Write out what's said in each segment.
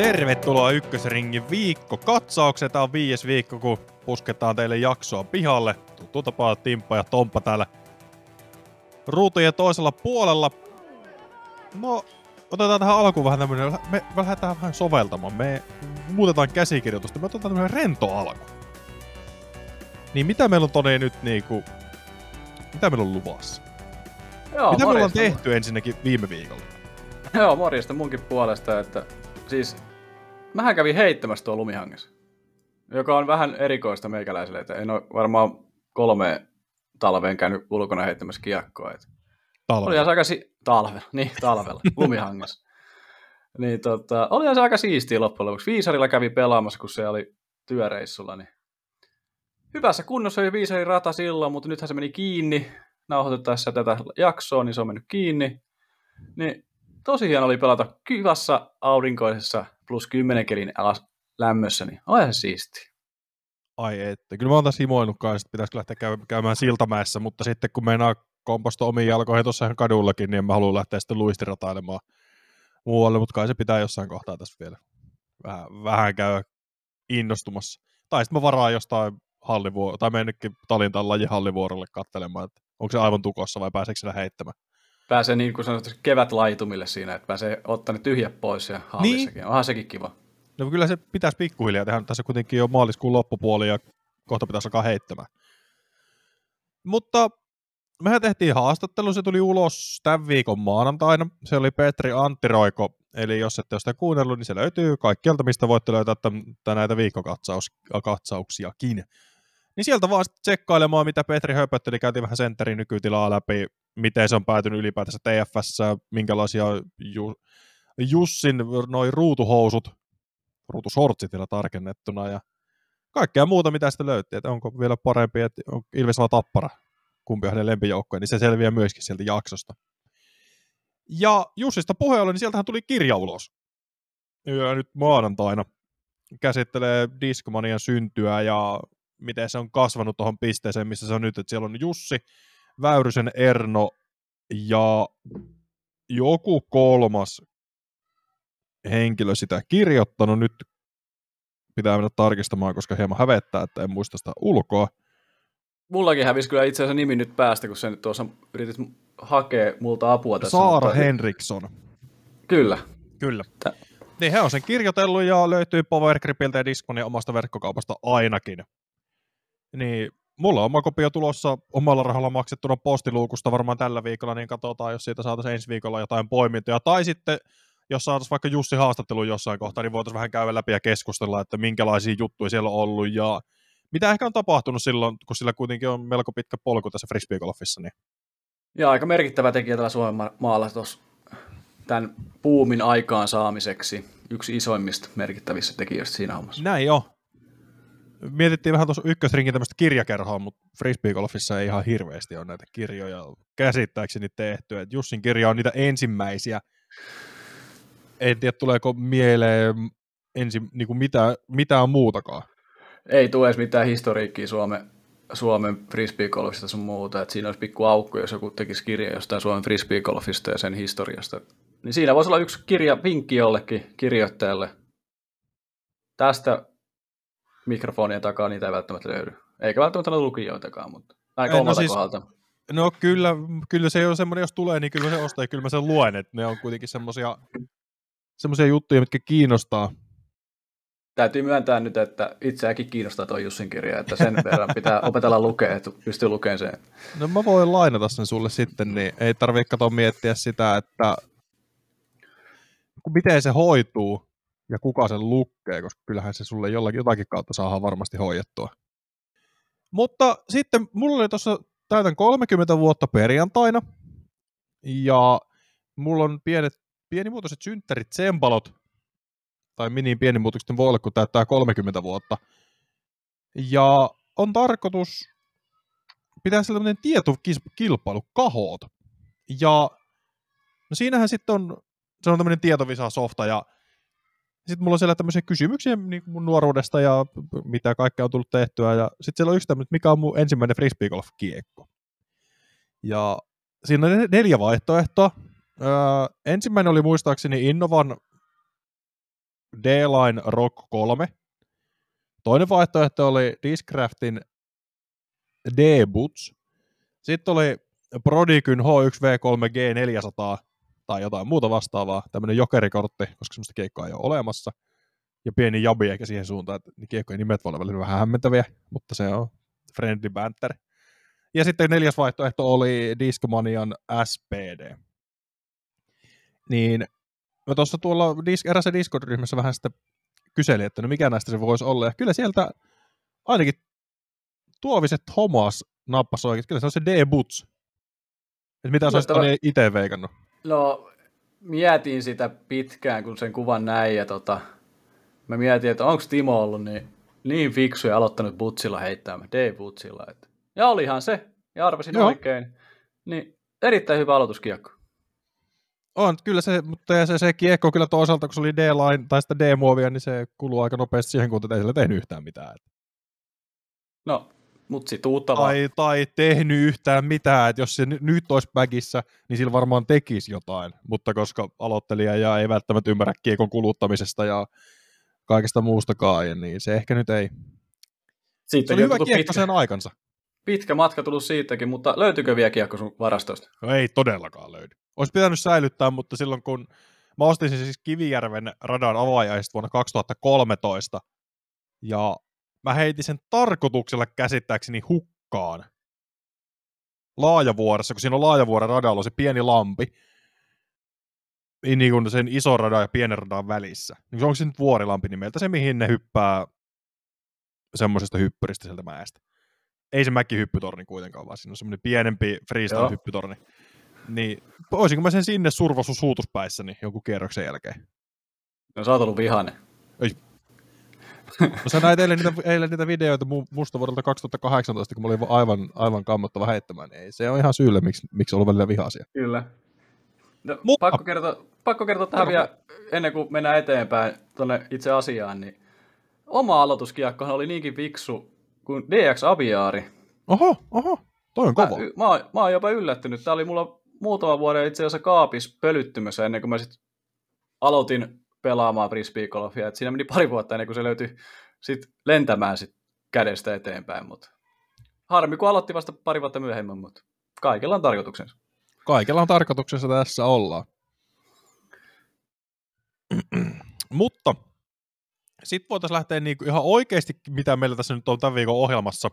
Tervetuloa Ykkösringin viikko katsaukseen. Tämä on viides viikko, kun pusketaan teille jaksoa pihalle. Tuttu tapaa Timppa ja Tomppa täällä ruutujen toisella puolella. No, otetaan tähän alkuun vähän tämmönen, me, me lähdetään vähän soveltamaan. Me muutetaan käsikirjoitusta, me otetaan tämmönen rento alku. Niin mitä meillä on tonne nyt niinku, mitä meillä on luvassa? Joo, mitä me ollaan morjesta. tehty ensinnäkin viime viikolla? Joo, morjesta munkin puolesta, että siis mähän kävin heittämässä tuo lumihangessa, joka on vähän erikoista meikäläiselle, että en ole varmaan kolme talveen käynyt ulkona heittämässä kiekkoa. Että oli Talvella. se aika si- talvella, niin talvella, lumihangessa. niin tota, oli se aika siistiä loppujen lopuksi. Viisarilla kävi pelaamassa, kun se oli työreissulla, niin hyvässä kunnossa oli Viisarin rata silloin, mutta nythän se meni kiinni nauhoitettaessa tätä jaksoa, niin se on mennyt kiinni. Niin tosi hieno oli pelata kivassa aurinkoisessa plus 10 kelin alas lämmössä, niin olihan se siistiä. Ai että. Kyllä mä oon tässä himoillut kanssa, että pitäisikö lähteä käy- käymään Siltamäessä, mutta sitten kun meinaa komposta omiin jalkoihin tuossa ihan kadullakin, niin mä haluan lähteä sitten luistiratailemaan muualle, mutta kai se pitää jossain kohtaa tässä vielä vähän, vähän käydä innostumassa. Tai sitten mä varaan jostain hallivuoro, tai mennytkin Talintan lajin hallivuorolle katselemaan, että onko se aivan tukossa vai pääseekö siellä heittämään. Pääsee niin kuin sanotaan kevät laitumille siinä, että pääsee ottaa ne tyhjät pois ja hallissakin. Niin. Onhan sekin kiva. No kyllä se pitäisi pikkuhiljaa tehdä, tässä kuitenkin jo maaliskuun loppupuoli ja kohta pitäisi alkaa heittämään. Mutta mehän tehtiin haastattelu, se tuli ulos tämän viikon maanantaina. Se oli Petri Anttiroiko, eli jos ette ole sitä kuunnellut, niin se löytyy kaikkialta, mistä voitte löytää tämän, näitä viikkokatsauksiakin. Niin sieltä vaan tsekkailemaan, mitä Petri höpötteli, käytiin vähän sentterin nykytilaa läpi, miten se on päätynyt ylipäätänsä TFS, minkälaisia ju, Jussin noin ruutuhousut, ruutusortsit vielä tarkennettuna ja kaikkea muuta, mitä sitä löytyy, että onko vielä parempi, että on Ilves vai Tappara, kumpi on hänen lempijoukkoja, niin se selviää myöskin sieltä jaksosta. Ja Jussista puheen ollen, niin sieltähän tuli kirja ulos. Ja nyt maanantaina käsittelee Discmanian syntyä ja miten se on kasvanut tuohon pisteeseen, missä se on nyt, että siellä on Jussi, Väyrysen Erno ja joku kolmas henkilö sitä kirjoittanut. Nyt pitää mennä tarkistamaan, koska hieman hävettää, että en muista sitä ulkoa. Mullakin hävisi kyllä itse asiassa nimi nyt päästä, kun sen tuossa yritit hakea multa apua tässä. Saara mutta- Henriksson. Kyllä. Kyllä. Tä- Niin he on sen kirjoitellut ja löytyy Powergripiltä ja Disconin omasta verkkokaupasta ainakin. Niin mulla on oma kopio tulossa omalla rahalla maksettuna postiluukusta varmaan tällä viikolla, niin katsotaan, jos siitä saataisiin ensi viikolla jotain poimintoja. Tai sitten, jos saataisiin vaikka Jussi haastattelu jossain kohtaa, niin voitaisiin vähän käydä läpi ja keskustella, että minkälaisia juttuja siellä on ollut ja mitä ehkä on tapahtunut silloin, kun sillä kuitenkin on melko pitkä polku tässä frisbeegolfissa. Niin. Ja aika merkittävä tekijä tällä Suomen ma- maalla tuossa tämän puumin aikaan saamiseksi. Yksi isoimmista merkittävistä tekijöistä siinä hommassa. Näin jo. Mietittiin vähän tuossa ykkösrinkin tämmöistä kirjakerhoa, mutta frisbeegolfissa ei ihan hirveästi ole näitä kirjoja käsittääkseni tehty. Et Jussin kirja on niitä ensimmäisiä. En tiedä, tuleeko mieleen ensin niin kuin mitään, mitään muutakaan. Ei tule edes mitään historiikkiä Suomen, Suomen frisbeegolfista sun muuta. Et siinä olisi pikku aukko, jos joku tekisi kirja jostain Suomen frisbeegolfista ja sen historiasta. Niin siinä voisi olla yksi kirja, vinkki jollekin kirjoittajalle. Tästä mikrofonien takaa niitä ei välttämättä löydy. Eikä välttämättä ole lukijoitakaan, mutta aika Ei, no omalta siis- kohdalta. No kyllä, kyllä se on semmoinen, jos tulee, niin kyllä se ostaa ja kyllä mä sen luen, että ne on kuitenkin semmoisia semmoisia juttuja, mitkä kiinnostaa. Täytyy myöntää nyt, että itseäkin kiinnostaa tuo Jussin kirja, että sen verran pitää opetella lukea, että pystyy lukemaan sen. No mä voin lainata sen sulle sitten, niin ei tarvitse kato miettiä sitä, että miten se hoituu ja kuka sen lukee, koska kyllähän se sulle jollakin jotakin kautta saadaan varmasti hoidettua. Mutta sitten mulla oli tuossa täytän 30 vuotta perjantaina ja mulla on pienet, pienimuotoiset synttärit tsempalot, tai mini pienimuutokset voi olla, kun täyttää 30 vuotta. Ja on tarkoitus pitää sellainen tietokilpailu kahoot. Ja no siinähän sitten on, se on tämmöinen tietovisa-softa ja sitten mulla on siellä tämmöisiä kysymyksiä niin mun nuoruudesta ja mitä kaikkea on tullut tehtyä. Ja sitten siellä on yksi tämmöinen, mikä on mun ensimmäinen frisbeegolf-kiekko. Ja siinä on neljä vaihtoehtoa. Öö, ensimmäinen oli muistaakseni Innovan D-Line Rock 3. Toinen vaihtoehto oli Discraftin D-Boots. Sitten oli Prodigyn H1V3G 400 tai jotain muuta vastaavaa, tämmöinen jokerikortti, koska semmoista keikkaa ei ole olemassa. Ja pieni jabi eikä siihen suuntaan, että kiekkojen nimet voi olla vähän hämmentäviä, mutta se on friendly banter. Ja sitten neljäs vaihtoehto oli Discmanian SPD. Niin mä tuossa tuolla dis- erässä Discord-ryhmässä vähän sitten kyselin, että no mikä näistä se voisi olla. Ja kyllä sieltä ainakin tuoviset homas nappasi oikein. Kyllä se on se D-Boots. Että mitä sä olisit tämä... itse veikannut? No, mietin sitä pitkään, kun sen kuvan näin. Ja tota, mä mietin, että onko Timo ollut niin, niin fiksu ja aloittanut Butsilla heittämään, D-Butsilla. Että... Ja olihan se, ja arvasin Joo. oikein. Niin erittäin hyvä aloituskiekko. On, kyllä se, mutta se, se kiekko kyllä toisaalta, kun se oli D-line tai sitä D-muovia, niin se kuluu aika nopeasti siihen, kun ei sillä tehnyt yhtään mitään. No, mutta uutta tai, tai tehnyt yhtään mitään, että jos se nyt olisi bagissä, niin sillä varmaan tekisi jotain, mutta koska aloittelija ja ei välttämättä ymmärrä kiekon kuluttamisesta ja kaikesta muustakaan, niin se ehkä nyt ei. Siitä se oli hyvä kiekko pitkä, sen aikansa. Pitkä matka tullut siitäkin, mutta löytyykö vielä kiekko sun varastosta? No ei todellakaan löydy. Olisi pitänyt säilyttää, mutta silloin kun mä ostin siis Kivijärven radan avaajaista vuonna 2013, ja mä heitin sen tarkoituksella käsittääkseni hukkaan laajavuoressa, kun siinä on laajavuoren radalla se pieni lampi, niin kuin sen iso radan ja pienen radan välissä. Niin onko se nyt vuorilampi nimeltä se, mihin ne hyppää semmoisesta hyppyristä sieltä mäestä. Ei se mäkihyppytorni kuitenkaan, vaan siinä on semmoinen pienempi freestyle-hyppytorni. Niin, olisinko mä sen sinne survosu suutuspäissä niin jonkun kierroksen jälkeen? No sä oot ollut vihane. Ei. No sä näit eilen niitä, eilen niitä videoita musta vuodelta 2018, kun mä olin aivan, aivan kammottava heittämään. Ei, se on ihan syylle, miksi, miksi ollut välillä vihaisia. Kyllä. No, Mutta... pakko, kertoa, pakko kertoa tähän vielä, ennen kuin mennään eteenpäin tuonne itse asiaan, niin oma aloituskiekkohan oli niinkin fiksu kuin DX Aviaari. Oho, oho, toi on kova. Mä, mä, oon, mä oon jopa yllättynyt. Tämä oli mulla muutama vuoden itse asiassa kaapis pölyttymässä ennen kuin mä sitten aloitin pelaamaan frisbeegolfia. Et siinä meni pari vuotta ennen kuin se löytyi sit lentämään sit kädestä eteenpäin. Mut harmi, kun aloitti vasta pari vuotta myöhemmin, mutta kaikella on tarkoituksensa. Kaikella on tarkoituksessa tässä ollaan. mutta sitten voitaisiin lähteä niinku ihan oikeasti, mitä meillä tässä nyt on tämän viikon ohjelmassa.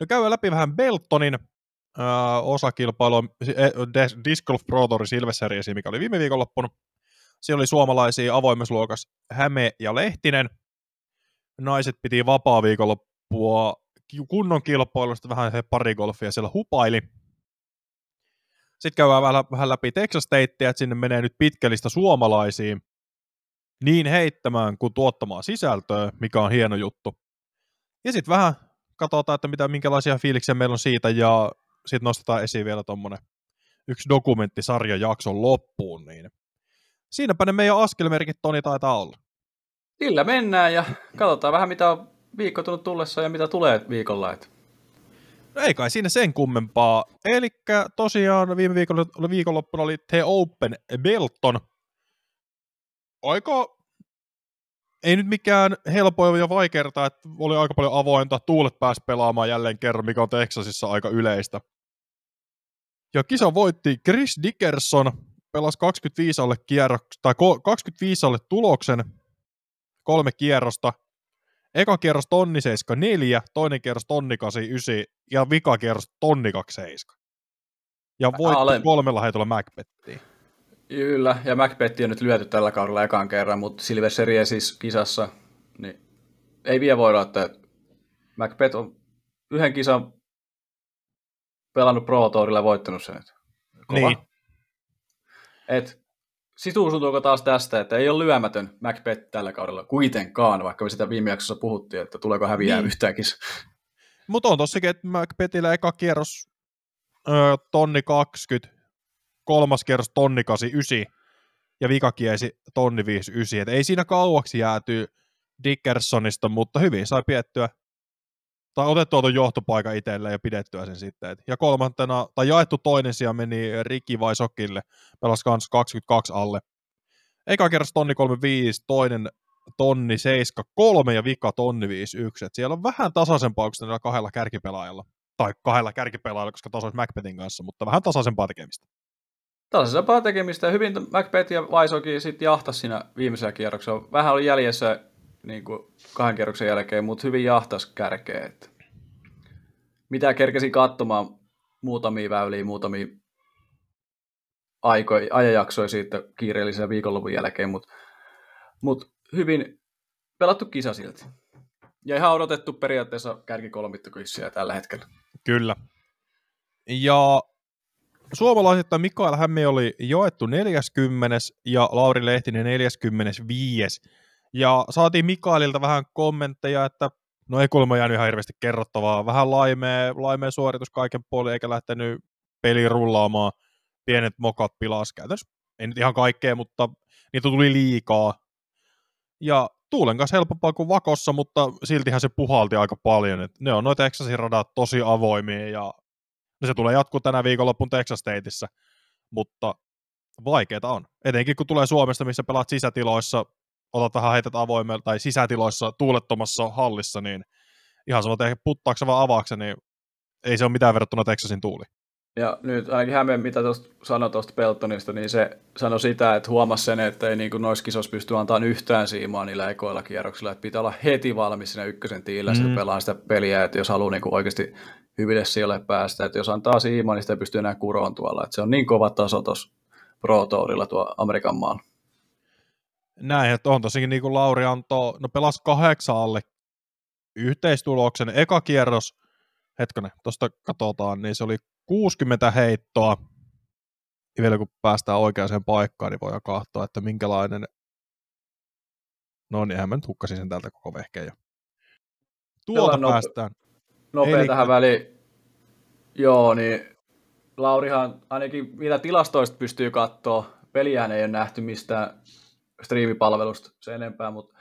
No käydään läpi vähän Beltonin äh, osakilpailua, e, Disc Golf Pro Tour Silver mikä oli viime viikonloppuna. Siellä oli suomalaisia avoimesluokas Häme ja Lehtinen. Naiset piti vapaa viikonloppua kunnon kilpailusta, vähän he pari golfia siellä hupaili. Sitten käydään vähän, vähän läpi Texas Statea, että sinne menee nyt pitkälistä suomalaisia niin heittämään kuin tuottamaan sisältöä, mikä on hieno juttu. Ja sitten vähän katsotaan, että mitä, minkälaisia fiiliksiä meillä on siitä, ja sitten nostetaan esiin vielä tuommoinen yksi dokumenttisarja jakson loppuun, niin siinäpä ne meidän askelmerkit, Toni, taitaa olla. Sillä mennään ja katsotaan vähän, mitä on viikko tullut tullessa ja mitä tulee viikolla. Että. No ei kai siinä sen kummempaa. Eli tosiaan viime viikolla, viikonloppuna oli The Open Belton. Aika ei nyt mikään helpoin ja vaikeaa, että oli aika paljon avointa. Tuulet pääsi pelaamaan jälleen kerran, mikä on Texasissa aika yleistä. Ja kisa voitti Chris Dickerson, pelasi 25 alle, kierroks, tai 25 alle tuloksen, kolme kierrosta. Eka kierros tonni 74, toinen kierros tonni 89 ja vika kierros tonni 27. Ja voitti kolmella heitolla Macbettiin. Kyllä, ja Macbeth on nyt lyöty tällä kaudella ekan kerran, mutta Silver siis kisassa, niin ei vielä voida, että Macbeth on yhden kisan pelannut Pro Tourilla ja voittanut sen. Kova. Niin. Et situusuntuuko taas tästä, että ei ole lyömätön Macbeth tällä kaudella kuitenkaan, vaikka me sitä viime jaksossa puhuttiin, että tuleeko häviää niin. yhtäänkin. Mutta on tossakin, että Macbethillä eka kierros ö, tonni 20, kolmas kierros tonni 89 ja vikakiesi tonni 59. Et ei siinä kauaksi jääty Dickersonista, mutta hyvin sai piettyä tai otettua tuon johtopaikan itselleen ja pidettyä sen sitten. ja kolmantena, tai jaettu toinen sija meni Riki Vaisokille, pelasi kans 22 alle. eka kerros tonni 35, toinen tonni 73 ja vika tonni 51. Et siellä on vähän tasaisempaa kuin näillä kahdella kärkipelaajalla. Tai kahdella kärkipelaajalla, koska tasois Macbethin kanssa, mutta vähän tasaisempaa tekemistä. Tasaisempaa tekemistä. Hyvin Macbeth ja Vaisokin sitten jahtas siinä viimeisellä kierroksella. Vähän oli jäljessä niin kuin kahden kierroksen jälkeen, mutta hyvin jahtas kärkeä. Mitä kerkesin katsomaan muutamia väyliä, muutamia aiko, ajanjaksoja siitä kiireellisen viikonlopun jälkeen, mutta mut hyvin pelattu kisa silti. Ja ihan odotettu periaatteessa kärkikolmittokyssiä tällä hetkellä. Kyllä. Ja suomalaisittain Mikael Hämmi oli joettu 40 ja Lauri Lehtinen 45. Ja saatiin Mikaelilta vähän kommentteja, että no ei kuulemma jäänyt ihan hirveästi kerrottavaa. Vähän laimea, laimea suoritus kaiken puolin, eikä lähtenyt peli rullaamaan. Pienet mokat pilas käytännössä. Ei nyt ihan kaikkea, mutta niitä tuli liikaa. Ja Tuulen kanssa helpompaa kuin Vakossa, mutta siltihän se puhalti aika paljon. Et ne on noita Texasin radat tosi avoimia ja no se tulee jatkuu tänä viikonloppuun Texas Stateissa, mutta vaikeita on. Etenkin kun tulee Suomesta, missä pelaat sisätiloissa, otat vähän heität avoimella tai sisätiloissa tuulettomassa hallissa, niin ihan sama tehdä puttaakse vai avaakse, niin ei se ole mitään verrattuna Texasin tuuli. Ja nyt ainakin Hämeen, mitä tuosta sanoi tuosta Peltonista, niin se sanoi sitä, että huomasi sen, että ei niin noissa kisoissa pysty antamaan yhtään siimaa niillä ekoilla kierroksilla, että pitää olla heti valmis siinä ykkösen tiillä, mm. pelaa sitä peliä, että jos haluaa niin oikeasti hyville siellä päästä, että jos antaa siimaa, niin sitä ei pysty enää kuroon tuolla, että se on niin kova taso tuossa Pro Tourilla tuo Amerikan maalla. Näin, että on tosikin niin kuin Lauri antoi, no pelas kahdeksan alle yhteistuloksen, eka kierros, hetkonen, tuosta katsotaan, niin se oli 60 heittoa, ja vielä kun päästään oikeaan paikkaan, niin voidaan katsoa, että minkälainen, no niin, eihän mä nyt hukkasin sen täältä koko vehkeen jo. Tuolta nope- päästään. Nopea Eli... tähän väliin. Joo, niin Laurihan ainakin mitä tilastoista pystyy katsoa, peliään ei ole nähty mistään striimipalvelusta sen enempää, mutta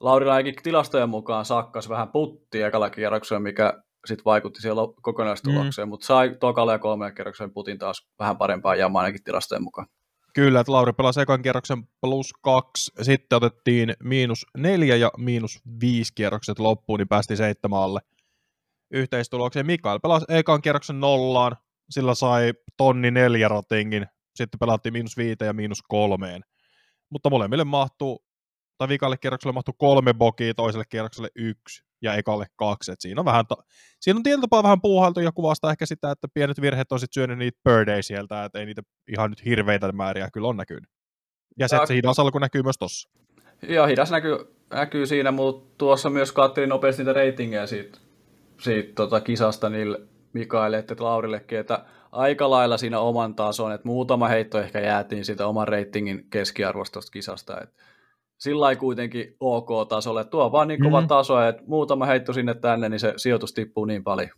Laurilla ainakin tilastojen mukaan sakkas vähän putti ekalla kierroksella, mikä sitten vaikutti siellä kokonaistulokseen, mm. mutta sai tokalla ja kolmen kierroksen putin taas vähän parempaa jamaa ainakin tilastojen mukaan. Kyllä, että Lauri pelasi ekan kierroksen plus kaksi, sitten otettiin miinus neljä ja miinus viisi kierrokset loppuun, niin päästi seitsemälle yhteistulokseen. Mikael pelasi ekan kierroksen nollaan, sillä sai tonni neljä ratingin, sitten pelattiin miinus viite ja miinus kolmeen. Mutta molemmille mahtuu, tai vikalle kierrokselle mahtuu kolme bokia, toiselle kierrokselle yksi ja ekalle kaksi. Et siinä on, vähän ta- siinä on tietyllä tapaa vähän puuhailtu ja kuvasta ehkä sitä, että pienet virheet on sitten syönyt niitä birdejä sieltä, että ei niitä ihan nyt hirveitä määriä kyllä on näkynyt. Ja se, että se hidas alku näkyy myös tossa. Joo, hidas näkyy, näkyy siinä, mutta tuossa myös katselin nopeasti niitä reitingejä siitä, siitä tota kisasta niille Mikaelle että Laurillekin, että aika lailla siinä oman tason, että muutama heitto ehkä jäätiin siitä oman reitingin keskiarvosta kisasta, että sillä kuitenkin ok-tasolle. Tuo on vaan niin kova mm. taso, että muutama heitto sinne tänne, niin se sijoitus tippuu niin paljon.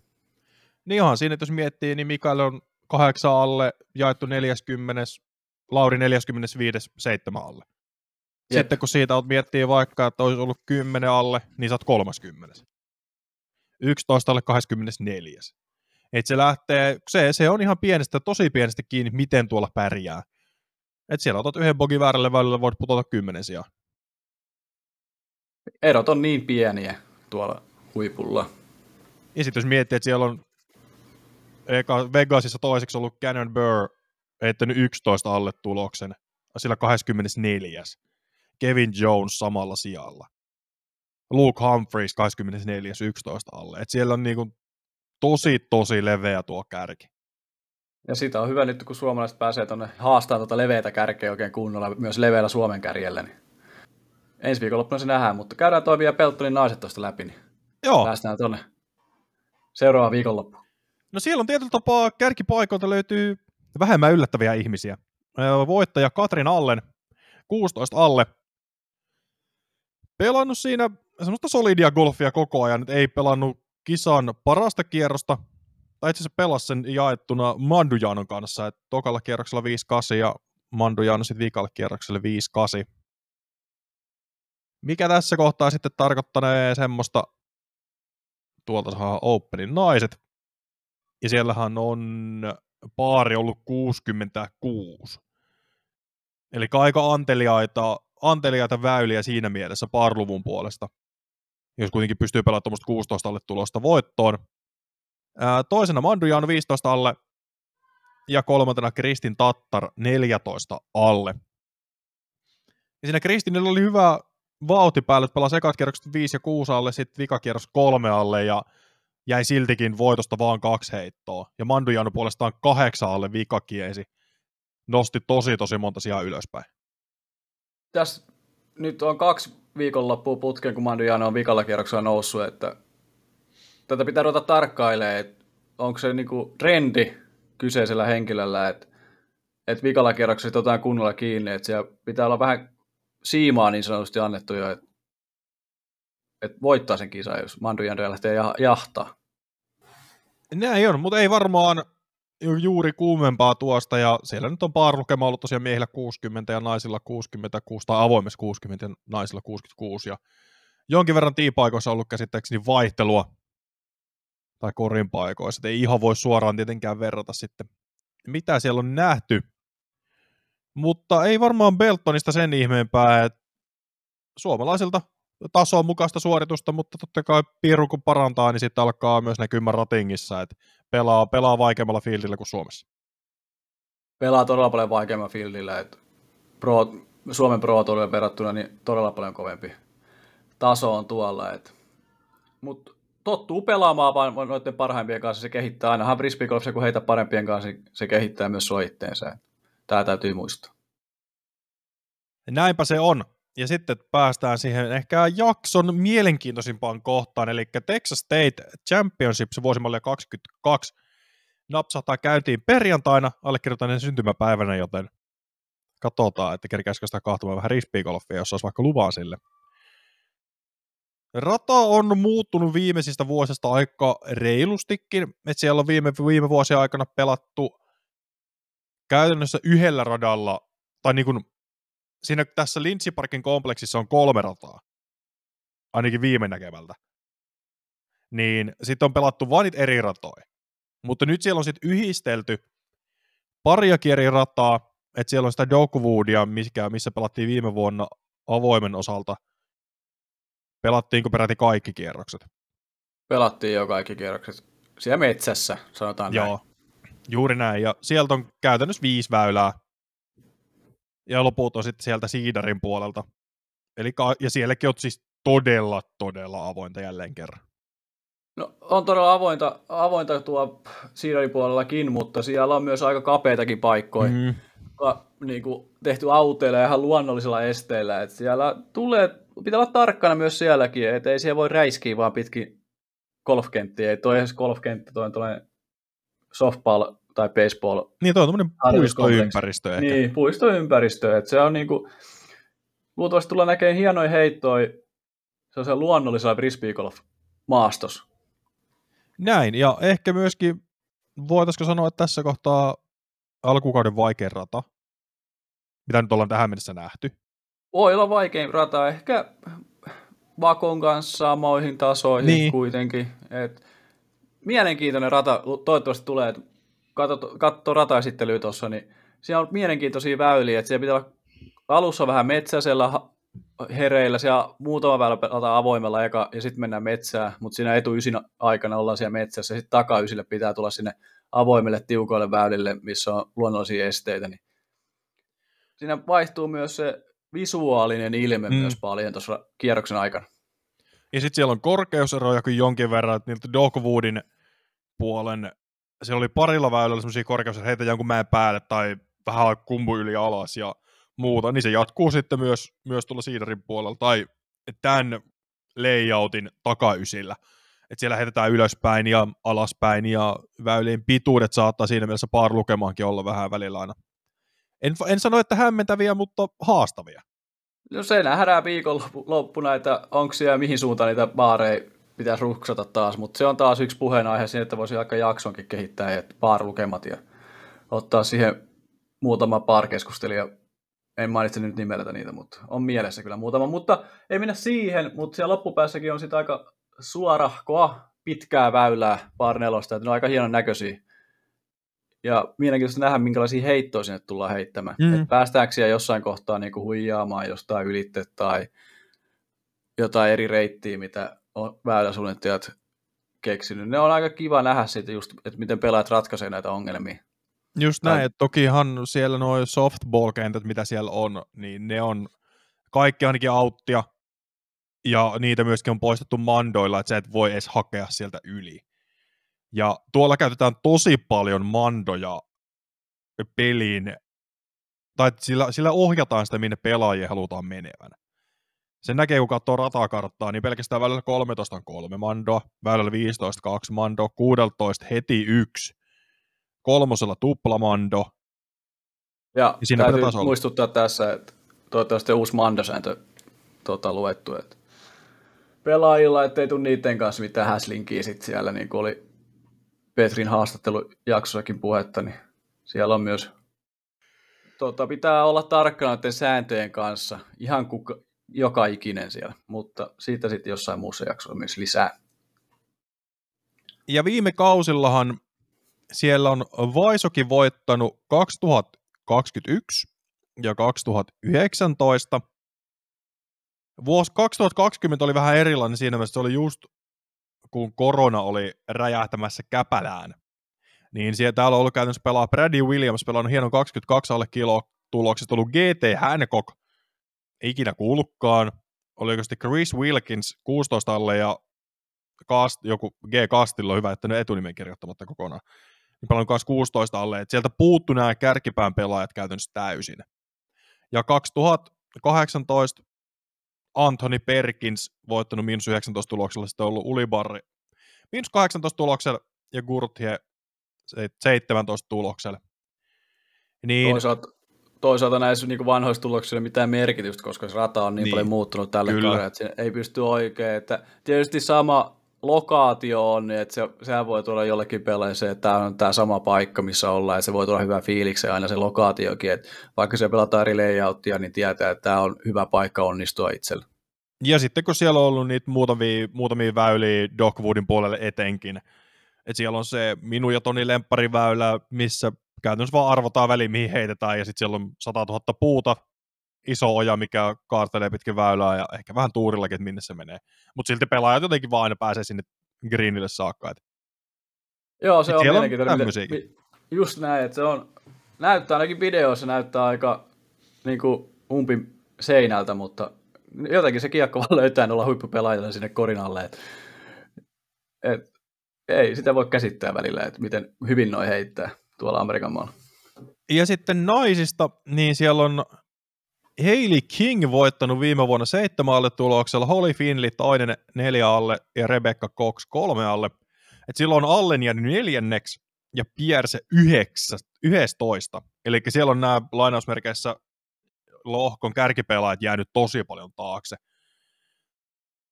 Niin onhan siinä, että jos miettii, niin Mikael on kahdeksan alle, jaettu 40, Lauri 45, seitsemän alle. Jep. Sitten kun siitä miettii vaikka, että olisi ollut 10 alle, niin sä oot 30. 11 alle 24. Et se lähtee, se, se on ihan pienestä, tosi pienestä kiinni, miten tuolla pärjää. Et siellä otat yhden bogin väärälle välillä, voit putota kymmenen sijaan erot on niin pieniä tuolla huipulla. Ja sitten jos miettii, että siellä on eka Vegasissa toiseksi ollut Cannon Burr heittänyt 11 alle tuloksen, sillä 24. Kevin Jones samalla sijalla. Luke Humphreys 24. 11 alle. Et siellä on niinku tosi, tosi leveä tuo kärki. Ja sitä on hyvä nyt, kun suomalaiset pääsee tuonne haastamaan tuota leveätä kärkeä oikein kunnolla, myös leveällä Suomen kärjellä, niin ensi viikonloppuna se nähdään, mutta käydään toi vielä Peltonin naiset tuosta läpi, niin Joo. päästään tuonne seuraavaan viikonloppuun. No siellä on tietyllä tapaa kärkipaikoilta löytyy vähemmän yllättäviä ihmisiä. Voittaja Katrin Allen, 16 alle. Pelannut siinä semmoista solidia golfia koko ajan, että ei pelannut kisan parasta kierrosta, tai itse asiassa pelasi sen jaettuna Mandujanon kanssa, että tokalla kierroksella 5-8 ja Mandujano sitten viikalle kierrokselle 5-8 mikä tässä kohtaa sitten tarkoittanee semmoista, tuolta saa Openin naiset, ja siellähän on paari ollut 66. Eli aika anteliaita, anteliaita väyliä siinä mielessä parluvun puolesta, jos kuitenkin pystyy pelaamaan 16 alle tulosta voittoon. Ää, toisena Mandujan 15 alle ja kolmantena Kristin Tattar 14 alle. Ja siinä Kristinillä oli hyvä vauhti päälle, että pelasi ekat kierrokset 5 ja 6 alle, sitten vikakierros 3 alle ja jäi siltikin voitosta vaan kaksi heittoa. Ja Mandujanu puolestaan kahdeksan alle vikakiesi nosti tosi tosi monta sijaa ylöspäin. Tässä nyt on kaksi viikonloppua putkeen, kun Mandujanu on vikalla kierroksella noussut, että tätä pitää ruveta tarkkailemaan, että onko se niinku trendi kyseisellä henkilöllä, että, että vikalla kierroksella otetaan kunnolla kiinni, että siellä pitää olla vähän siimaa niin sanotusti annettu jo, että, että voittaa sen kisan, jos Mandujanu lähtee jahtaa. Näin on, mutta ei varmaan juuri kuumempaa tuosta, ja siellä nyt on paarlukema ollut tosiaan miehillä 60 ja naisilla 66, tai avoimessa 60 ja naisilla 66, ja jonkin verran tiipaikoissa on ollut käsittääkseni vaihtelua, tai korin paikoissa, ei ihan voi suoraan tietenkään verrata sitten, mitä siellä on nähty. Mutta ei varmaan Beltonista sen ihmeempää, että suomalaisilta tason mukaista suoritusta, mutta totta kai piirru kun parantaa, niin sitten alkaa myös näkymään ratingissa, että pelaa, pelaa vaikeammalla fieldillä kuin Suomessa. Pelaa todella paljon vaikeammalla fieldillä, että pro, Suomen Pro verrattuna niin todella paljon kovempi taso on tuolla. Että. Mutta tottuu pelaamaan vaan noiden parhaimpien kanssa, se kehittää aina. frisbee kun heitä parempien kanssa, niin se kehittää myös soitteensa. Tämä täytyy muistaa. Näinpä se on. Ja sitten päästään siihen ehkä jakson mielenkiintoisimpaan kohtaan, eli Texas State Championship vuosimallia 22 napsahtaa käyntiin perjantaina, allekirjoitan syntymäpäivänä, joten katsotaan, että kerkäisikö sitä kahtumaan vähän rispiikolfia, jos olisi vaikka luvaa sille. Rata on muuttunut viimeisistä vuosista aika reilustikin, että siellä on viime, viime vuosien aikana pelattu käytännössä yhdellä radalla, tai niin kuin siinä tässä Parkin kompleksissa on kolme rataa, ainakin viime näkemältä. Niin sitten on pelattu vain eri ratoja. Mutta nyt siellä on sitten yhdistelty pariakin eri rataa, että siellä on sitä Dogwoodia, missä, missä pelattiin viime vuonna avoimen osalta. Pelattiinko peräti kaikki kierrokset? Pelattiin jo kaikki kierrokset. Siellä metsässä, sanotaan Joo, näin. juuri näin. Ja sieltä on käytännössä viisi väylää ja loput on sitten sieltä Siidarin puolelta. Eli, ja sielläkin on siis todella, todella avointa jälleen kerran. No, on todella avointa, avointa tuo Siidarin puolellakin, mutta siellä on myös aika kapeitakin paikkoja. Mm. Ka, niin kuin, tehty auteilla ja ihan luonnollisilla esteillä. Et siellä tulee, pitää olla tarkkana myös sielläkin, että ei siellä voi räiskiä vaan pitkin golfkenttiä. Ei toi edes golfkenttä, toi on softball tai baseball. Niin, toi on tämmöinen puistoympäristö ehkä. Niin, puistoympäristö. Että se on niinku, luultavasti tulee näkemään hienoja heittoja se on se luonnollisella frisbeegolf maastos. Näin, ja ehkä myöskin voitaisiko sanoa, että tässä kohtaa alkukauden vaikein rata, mitä nyt ollaan tähän mennessä nähty. Voi olla vaikein rata, ehkä Vakon kanssa samoihin tasoihin niin. kuitenkin. Et mielenkiintoinen rata toivottavasti tulee, että katso, katso rataesittelyä tuossa, niin siellä on mielenkiintoisia väyliä, että siellä pitää olla alussa vähän metsäisellä hereillä, siellä muutama väylä pelataan avoimella eka, ja sitten mennään metsään, mutta siinä etuysin aikana ollaan siellä metsässä, ja sitten takaysille pitää tulla sinne avoimille tiukoille väylille, missä on luonnollisia esteitä, niin siinä vaihtuu myös se visuaalinen ilme mm. myös paljon tuossa kierroksen aikana. Ja sitten siellä on korkeuseroja jonkin verran, että niiltä Dogwoodin puolen siellä oli parilla väylällä semmoisia korkeuksia, heitä jonkun mäen päälle tai vähän kumpu yli alas ja muuta, niin se jatkuu sitten myös, myös tuolla siidarin puolella tai tämän layoutin takaysillä. Että siellä heitetään ylöspäin ja alaspäin ja väylien pituudet saattaa siinä mielessä paar lukemaankin olla vähän välillä aina. En, en sano, että hämmentäviä, mutta haastavia. No se nähdään viikonloppuna, että onko siellä mihin suuntaan niitä baareja pitäisi ruksata taas, mutta se on taas yksi puheenaihe siinä, että voisi aika jaksonkin kehittää ja lukemat ja ottaa siihen muutama keskustelija. En mainitse nyt nimeltä niitä, mutta on mielessä kyllä muutama. Mutta ei mennä siihen, mutta siellä loppupäässäkin on sitten aika suorahkoa, pitkää väylää par nelosta, että ne on aika hienon näköisiä. ja mielenkiintoista nähdä, minkälaisia heittoja sinne tullaan heittämään. Mm. Et päästäänkö siellä jossain kohtaa niin kuin huijaamaan jostain ylitte tai jotain eri reittiä, mitä on väyläsuunnittajat keksinyt. Ne on aika kiva nähdä siitä just, että miten pelaajat ratkaisee näitä ongelmia. Just näin, että tokihan siellä nuo softball-kentät, mitä siellä on, niin ne on kaikki ainakin auttia, ja niitä myöskin on poistettu mandoilla, että sä et voi edes hakea sieltä yli. Ja tuolla käytetään tosi paljon mandoja peliin, tai sillä, sillä ohjataan sitä, minne pelaajia halutaan menevän. Sen näkee, kun katsoo ratakarttaa, niin pelkästään väylällä 13 on kolme mandoa, väylällä 15 kaksi mandoa, 16 heti yksi, kolmosella tuplamando. Ja, Ja siinä täytyy tasolla. muistuttaa tässä, että toivottavasti uusi mandosääntö tota, luettu, että pelaajilla, ettei tule niiden kanssa mitään häslinkiä sit siellä, niin kuin oli Petrin haastattelujaksossakin puhetta, niin siellä on myös, tota, pitää olla tarkkana näiden sääntöjen kanssa, ihan kuka, joka ikinen siellä, mutta siitä sitten jossain muussa jaksossa myös lisää. Ja viime kausillahan siellä on Vaisokin voittanut 2021 ja 2019. Vuosi 2020 oli vähän erilainen siinä mielessä, se oli just kun korona oli räjähtämässä käpälään. Niin siellä täällä on ollut käytännössä pelaa Brady Williams, pelannut hienon 22 alle kilo tuloksesta, ollut GT Hancock, ikinä kuullutkaan. Oliko sitten Chris Wilkins 16 alle ja Cast, joku G. Castilla on hyvä, että ne etunimen kirjoittamatta kokonaan. Niin paljon kanssa 16 alle, että sieltä puuttu nämä kärkipään pelaajat käytännössä täysin. Ja 2018 Anthony Perkins voittanut miinus 19 tuloksella, sitten on ollut Ulibarri miinus 18 tuloksella ja Gurtje 17 tuloksella. Niin, Toisaalta, toisaalta näissä niin vanhoissa tuloksissa ei ole mitään merkitystä, koska se rata on niin, Niin. paljon muuttunut tällä kaudella, että ei pysty oikein. Että tietysti sama lokaatio on, niin että se, sehän voi tulla jollekin pelaajalle se, että tämä on tämä sama paikka, missä ollaan, ja se voi tulla hyvä fiiliksen aina se lokaatiokin, että vaikka se pelataan eri layouttia, niin tietää, että tämä on hyvä paikka onnistua itselle. Ja sitten kun siellä on ollut niitä muutamia, muutamia väyliä Dogwoodin puolelle etenkin, että siellä on se minun ja Toni Lemppariväylä, missä käytännössä vaan arvotaan väliin, mihin heitetään, ja sitten siellä on 100 000 puuta, iso oja, mikä kaartelee pitkin väylää, ja ehkä vähän tuurillakin, että minne se menee. Mutta silti pelaajat jotenkin vaan aina pääsee sinne greenille saakka. Et Joo, se Et on mielenkiintoinen. tämmöisiäkin. mi- just näin, että se on, näyttää ainakin videoissa näyttää aika niin kuin umpi seinältä, mutta jotenkin se kiekko vaan löytää olla huippupelaajille sinne korin alle. Et, et, ei sitä voi käsittää välillä, että miten hyvin noi heittää tuolla Amerikan maalla. Ja sitten naisista, niin siellä on Hailey King voittanut viime vuonna seitsemän alle tuloksella, Holly Finley toinen neljä alle ja Rebecca Cox kolme alle. Et silloin on Allen jäänyt neljänneksi ja Pierce yhdeksä, yhdestoista. Eli siellä on nämä lainausmerkeissä lohkon kärkipelaajat jäänyt tosi paljon taakse.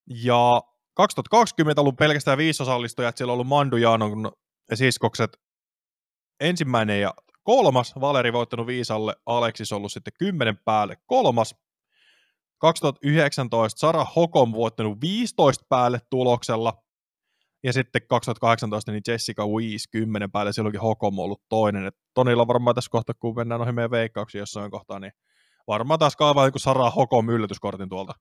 Ja 2020 on ollut pelkästään viisi osallistujaa, että siellä on ollut Mandu Jaanon siskokset ensimmäinen ja kolmas, Valeri voittanut viisalle, Aleksis ollut sitten kymmenen päälle kolmas. 2019 Sara Hokom voittanut 15 päälle tuloksella, ja sitten 2018 niin Jessica Weiss 10 päälle, silloinkin Hokom ollut toinen. Et Tonilla varmaan tässä kohtaa, kun mennään noihin meidän veikkauksiin jossain kohtaa, niin varmaan taas kaivaa joku Sara Hokom yllätyskortin tuolta.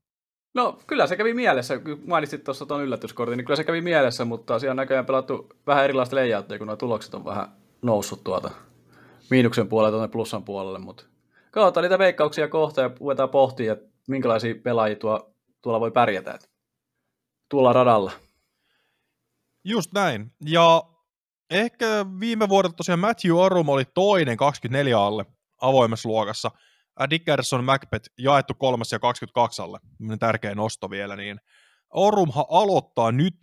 No kyllä se kävi mielessä, kun mainitsit tuossa tuon yllätyskortin, niin kyllä se kävi mielessä, mutta siellä on näköjään pelattu vähän erilaista layouttia, kun nuo tulokset on vähän noussut tuolta miinuksen puolelle tuonne plussan puolelle, mutta katsotaan niitä veikkauksia kohta ja ruvetaan pohtia, että minkälaisia pelaajia tuo, tuolla voi pärjätä että tuolla radalla. Just näin. Ja ehkä viime vuodelta tosiaan Matthew Arum oli toinen 24 alle avoimessa luokassa. Äh, Dickerson Macbeth jaettu kolmas ja 22 alle. Tärkeä nosto vielä. Niin Orumhan aloittaa nyt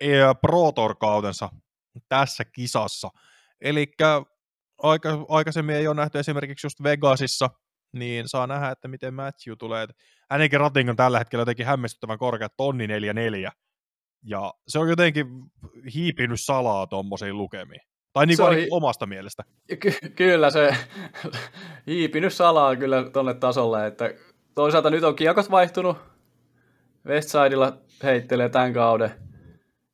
eh, Pro Tour-kautensa tässä kisassa. Eli aika, aikaisemmin ei ole nähty esimerkiksi just Vegasissa, niin saa nähdä, että miten Matthew tulee. Hänenkin rating on tällä hetkellä jotenkin hämmästyttävän korkea, tonni 44. Ja se on jotenkin hiipinyt salaa tuommoisiin lukemiin. Tai niin kuin hi- omasta mielestä. Ky- kyllä se hiipinyt salaa kyllä tonne tasolle, että toisaalta nyt on kiekot vaihtunut, Westsidella heittelee tämän kauden,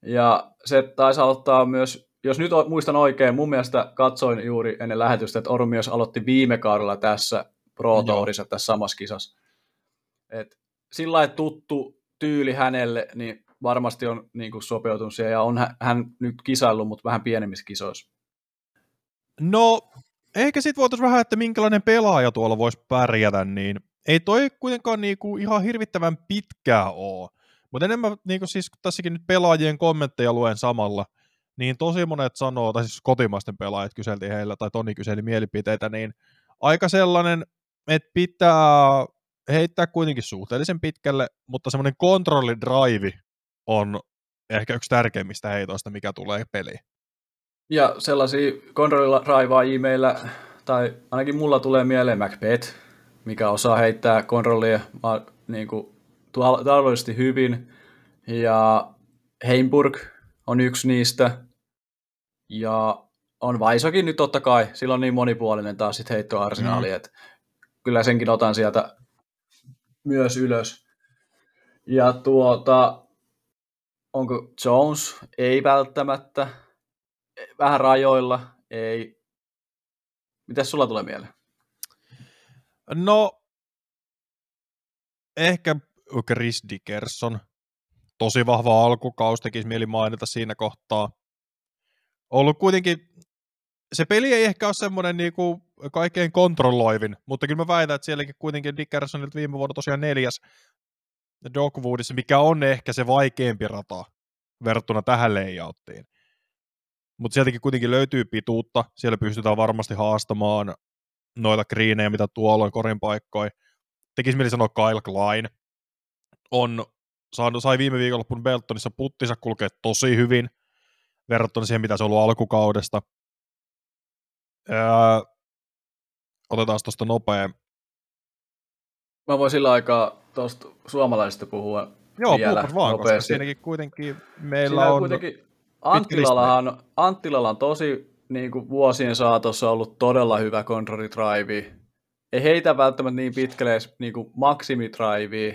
ja se taisi aloittaa myös jos nyt muistan oikein, mun mielestä katsoin juuri ennen lähetystä, että Ormios aloitti viime kaudella tässä Pro Tourissa tässä samassa kisassa. Et sillä lailla tuttu tyyli hänelle, niin varmasti on niin kuin sopeutunut siihen, ja on hän, hän nyt kisaillut, mutta vähän pienemmissä kisoissa. No, ehkä sitten voitaisiin vähän, että minkälainen pelaaja tuolla voisi pärjätä, niin ei toi kuitenkaan niinku ihan hirvittävän pitkää ole. Mutta enemmän, niinku siis kun tässäkin nyt pelaajien kommentteja luen samalla, niin tosi monet sanoo, tai siis kotimaisten pelaajat kyseltiin heillä, tai Toni kyseli mielipiteitä, niin aika sellainen, että pitää heittää kuitenkin suhteellisen pitkälle, mutta semmoinen kontrollidrive on ehkä yksi tärkeimmistä heitoista, mikä tulee peliin. Ja sellaisia kontrolliraivaajia meillä, tai ainakin mulla tulee mieleen Macbeth, mikä osaa heittää kontrollia niin kuin, taloudellisesti hyvin. Ja Heimburg on yksi niistä. Ja on Vaisokin nyt totta kai, sillä on niin monipuolinen taas sit heittoarsenaali, mm. että kyllä senkin otan sieltä myös ylös. Ja tuota, onko Jones? Ei välttämättä. Vähän rajoilla, ei. Mitäs sulla tulee mieleen? No, ehkä Chris Dickerson. Tosi vahva alkukaus, tekisi mieli mainita siinä kohtaa. Ollut kuitenkin, se peli ei ehkä ole semmoinen niinku kaikkein kontrolloivin, mutta kyllä mä väitän, että sielläkin kuitenkin Dickersonilta viime vuonna tosiaan neljäs Dogwoodissa, mikä on ehkä se vaikeampi rata verrattuna tähän layouttiin. Mutta sieltäkin kuitenkin löytyy pituutta, siellä pystytään varmasti haastamaan noita greenejä, mitä tuolla on korin paikkoja. Tekisi mieli sanoa Kyle Klein. On saanut, sai viime viikonloppun Beltonissa puttinsa kulkee tosi hyvin verrattuna siihen, mitä se on ollut alkukaudesta. Öö, otetaan tuosta nopea. Mä voin sillä aikaa tuosta suomalaisesta puhua Joo, vielä vaan, nopeasti. koska siinäkin kuitenkin meillä on... Kuitenkin Anttilallahan, Anttilalla on tosi niin kuin vuosien saatossa ollut todella hyvä kontrollidraivi. Ei heitä välttämättä niin pitkälle edes niin kuin maksimidraivia,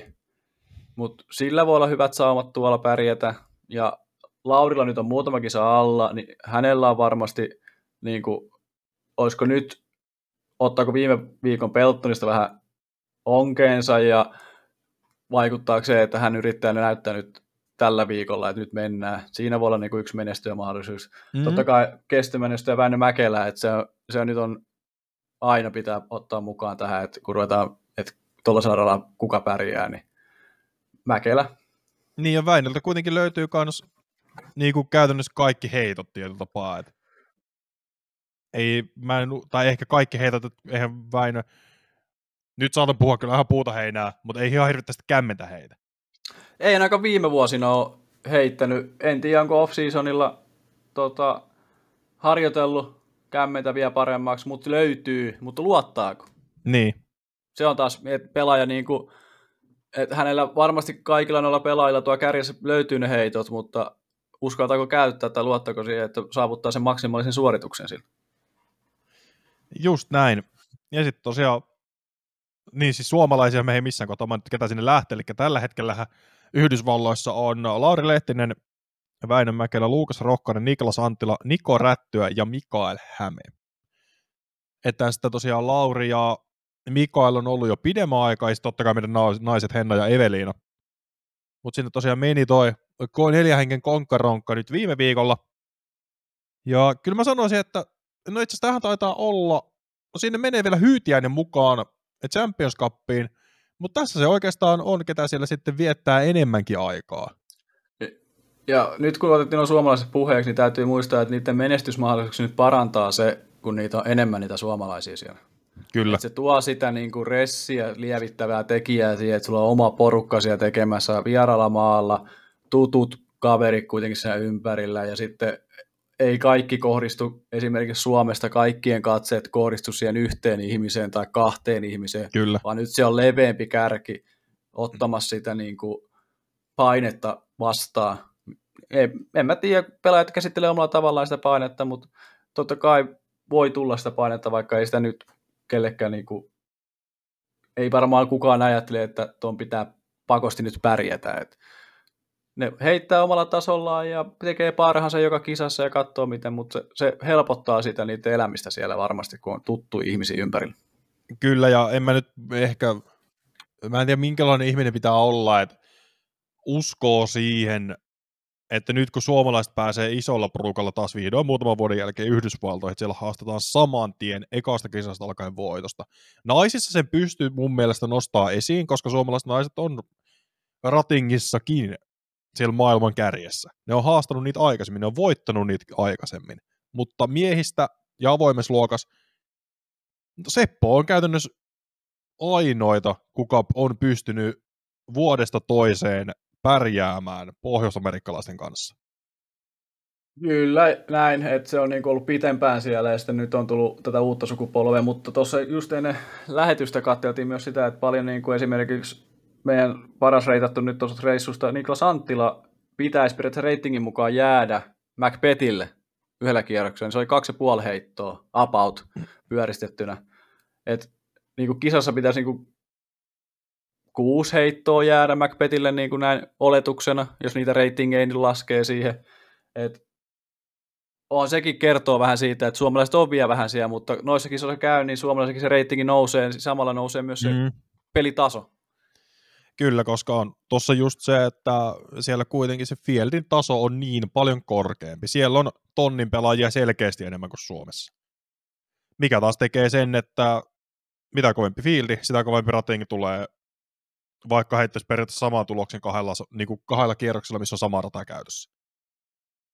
mutta sillä voi olla hyvät saumat tuolla pärjätä. Ja Laurilla nyt on muutama kisa alla, niin hänellä on varmasti, niin kuin, olisiko nyt, ottaako viime viikon Peltonista vähän onkeensa ja vaikuttaako se, että hän yrittää näyttää nyt tällä viikolla, että nyt mennään. Siinä voi olla niin kuin yksi menestyjämahdollisuus. Mm-hmm. Totta kai kestymenestyjä Väinö Mäkelä, että se, se nyt on aina pitää ottaa mukaan tähän, että kun ruvetaan, että tuollaisella radalla kuka pärjää, niin Mäkelä. Niin ja Väinöltä kuitenkin löytyy kans niin kuin käytännössä kaikki heitot tietyllä tapaa. Että ei, mä en, tai ehkä kaikki heitot, että eihän Väinö, nyt saatan puhua kyllä ihan puuta heinää, mutta ei ihan hirveästi kämmentä heitä. Ei ainakaan viime vuosina ole heittänyt. En tiedä, onko off-seasonilla tota, harjoitellut kämmentä vielä paremmaksi, mutta löytyy, mutta luottaako? Niin. Se on taas, että pelaaja niin kuin, että hänellä varmasti kaikilla noilla pelaajilla tuo kärjessä löytyy ne heitot, mutta uskaltaako käyttää tai luottaako siihen, että saavuttaa sen maksimaalisen suorituksen sillä? Just näin. Ja sitten tosiaan, niin siis suomalaisia me ei missään nyt ketä sinne lähtee, eli tällä hetkellä Yhdysvalloissa on Lauri Lehtinen, Väinö Mäkelä, Luukas Rokkanen, Niklas Anttila, Niko Rättyä ja Mikael Häme. Että tästä tosiaan Lauri ja Mikael on ollut jo pidemmän aikaa, ja totta kai meidän naiset Henna ja Eveliina. Mutta sinne tosiaan meni toi neljä hengen konkkaronkka nyt viime viikolla. Ja kyllä mä sanoisin, että no itse asiassa tähän taitaa olla, no sinne menee vielä hyytiäinen mukaan Champions Cupiin, mutta tässä se oikeastaan on, ketä siellä sitten viettää enemmänkin aikaa. Ja nyt kun otettiin on suomalaiset puheeksi, niin täytyy muistaa, että niiden menestysmahdollisuuksia nyt parantaa se, kun niitä on enemmän niitä suomalaisia siellä. Kyllä. Et se tuo sitä niin kuin ressiä lievittävää tekijää siihen, että sulla on oma porukka siellä tekemässä vieralla maalla, tutut kaverit kuitenkin siellä ympärillä ja sitten ei kaikki kohdistu, esimerkiksi Suomesta kaikkien katseet kohdistu siihen yhteen ihmiseen tai kahteen ihmiseen, Kyllä. vaan nyt se on leveämpi kärki ottamassa sitä niin kuin painetta vastaan. Ei, en mä tiedä, pelaajat käsittelee omalla tavallaan sitä painetta, mutta totta kai voi tulla sitä painetta, vaikka ei sitä nyt kellekään, niin kuin, ei varmaan kukaan ajattele, että tuon pitää pakosti nyt pärjätä. Et ne heittää omalla tasollaan ja tekee parhaansa joka kisassa ja katsoo miten, mutta se, se helpottaa sitä niiden elämistä siellä varmasti, kun on tuttu ihmisiä ympärillä. Kyllä, ja en mä nyt ehkä, mä en tiedä minkälainen ihminen pitää olla, että uskoo siihen, että nyt kun suomalaiset pääsee isolla porukalla taas vihdoin muutaman vuoden jälkeen Yhdysvaltoihin, että siellä haastetaan saman tien ekasta kisasta alkaen voitosta. Naisissa sen pystyy mun mielestä nostaa esiin, koska suomalaiset naiset on ratingissakin siellä maailman kärjessä. Ne on haastanut niitä aikaisemmin, ne on voittanut niitä aikaisemmin. Mutta miehistä ja avoimessa luokas, Seppo on käytännössä ainoita, kuka on pystynyt vuodesta toiseen pärjäämään pohjoisamerikkalaisten kanssa. Kyllä, näin, että se on niin ollut pitempään siellä ja sitten nyt on tullut tätä uutta sukupolvea, mutta tuossa just ennen lähetystä katseltiin myös sitä, että paljon niin kuin esimerkiksi meidän paras reitattu nyt tuosta reissusta, Niklas Anttila pitäisi periaatteessa reitingin mukaan jäädä Macbethille yhdellä kierroksella. Se oli kaksi ja puoli heittoa about pyöristettynä. Et, niin kuin kisassa pitäisi niin kuin kuusi heittoa jäädä Macbethille niin kuin näin oletuksena, jos niitä ratingeja niin laskee siihen. Et on sekin kertoo vähän siitä, että suomalaiset on vielä vähän siellä, mutta noissa kisoissa käy, niin suomalaisetkin se reitingi nousee, niin samalla nousee myös se mm. pelitaso. Kyllä, koska on tuossa just se, että siellä kuitenkin se fieldin taso on niin paljon korkeampi. Siellä on tonnin pelaajia selkeästi enemmän kuin Suomessa. Mikä taas tekee sen, että mitä kovempi fieldi, sitä kovempi ratingi tulee, vaikka heittäisi periaatteessa saman tuloksen kahdella, niin kuin kahdella kierroksella, missä on sama rata käytössä.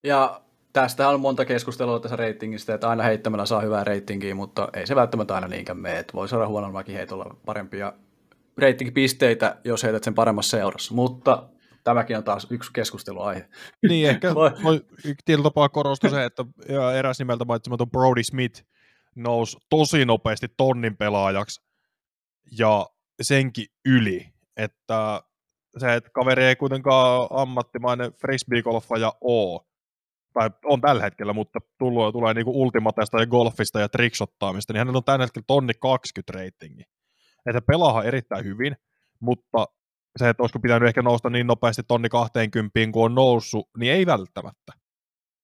Ja tästä on monta keskustelua tässä reitingistä, että aina heittämällä saa hyvää reitingiä, mutta ei se välttämättä aina niinkään mene. Että voi saada huonommakin heitolla parempia rating-pisteitä, jos heität sen paremmassa seurassa. Mutta tämäkin on taas yksi keskusteluaihe. Niin, ehkä voi, voi tietyllä tapaa korostaa se, että eräs nimeltä mainitsematon Brody Smith nousi tosi nopeasti tonnin pelaajaksi ja senkin yli, että se, että kaveri ei kuitenkaan ammattimainen frisbee-golfaja ole, tai on tällä hetkellä, mutta tulee, tulee niinku ultimateista ja golfista ja triksottaamista, niin hänellä on tällä hetkellä tonni 20 ratingi. Että se pelaa erittäin hyvin, mutta se, että olisiko pitänyt ehkä nousta niin nopeasti tonni 20 kun on noussut, niin ei välttämättä.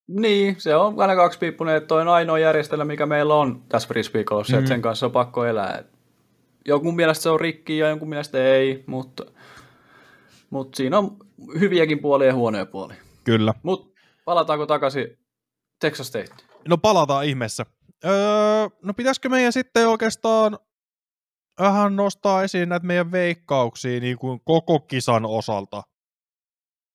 Niin, se on aina kaksipiippunen, että toi on ainoa järjestelmä, mikä meillä on tässä frisbeegolfissa, mm-hmm. että sen kanssa on pakko elää. Jonkun mielestä se on rikki ja jonkun mielestä ei, mutta, mutta siinä on hyviäkin puolia ja huonoja puolia. Kyllä. Mutta palataanko takaisin Texas State? No palataan ihmeessä. Öö, no pitäisikö meidän sitten oikeastaan vähän nostaa esiin näitä meidän veikkauksia niin kuin koko kisan osalta.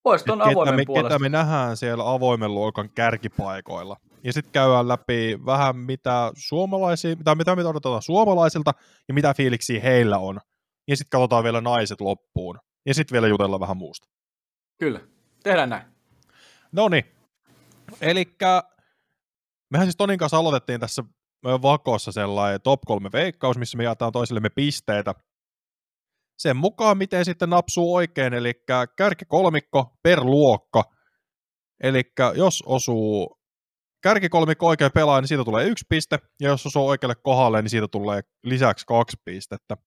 Voisi tuon avoimen me, puolesta. Ketä me nähdään siellä avoimen luokan kärkipaikoilla. Ja sitten käydään läpi vähän mitä suomalaisia, mitä, mitä me odotetaan suomalaisilta ja mitä fiiliksiä heillä on. Ja sitten katsotaan vielä naiset loppuun. Ja sitten vielä jutellaan vähän muusta. Kyllä, tehdään näin. No niin. Eli mehän siis Tonin kanssa aloitettiin tässä vakossa sellainen top 3 veikkaus, missä me jaetaan toisillemme pisteitä. Sen mukaan, miten sitten napsuu oikein, eli kärkikolmikko per luokka. Eli jos osuu kärkikolmikko oikein pelaa, niin siitä tulee yksi piste, ja jos osuu oikealle kohdalle, niin siitä tulee lisäksi kaksi pistettä.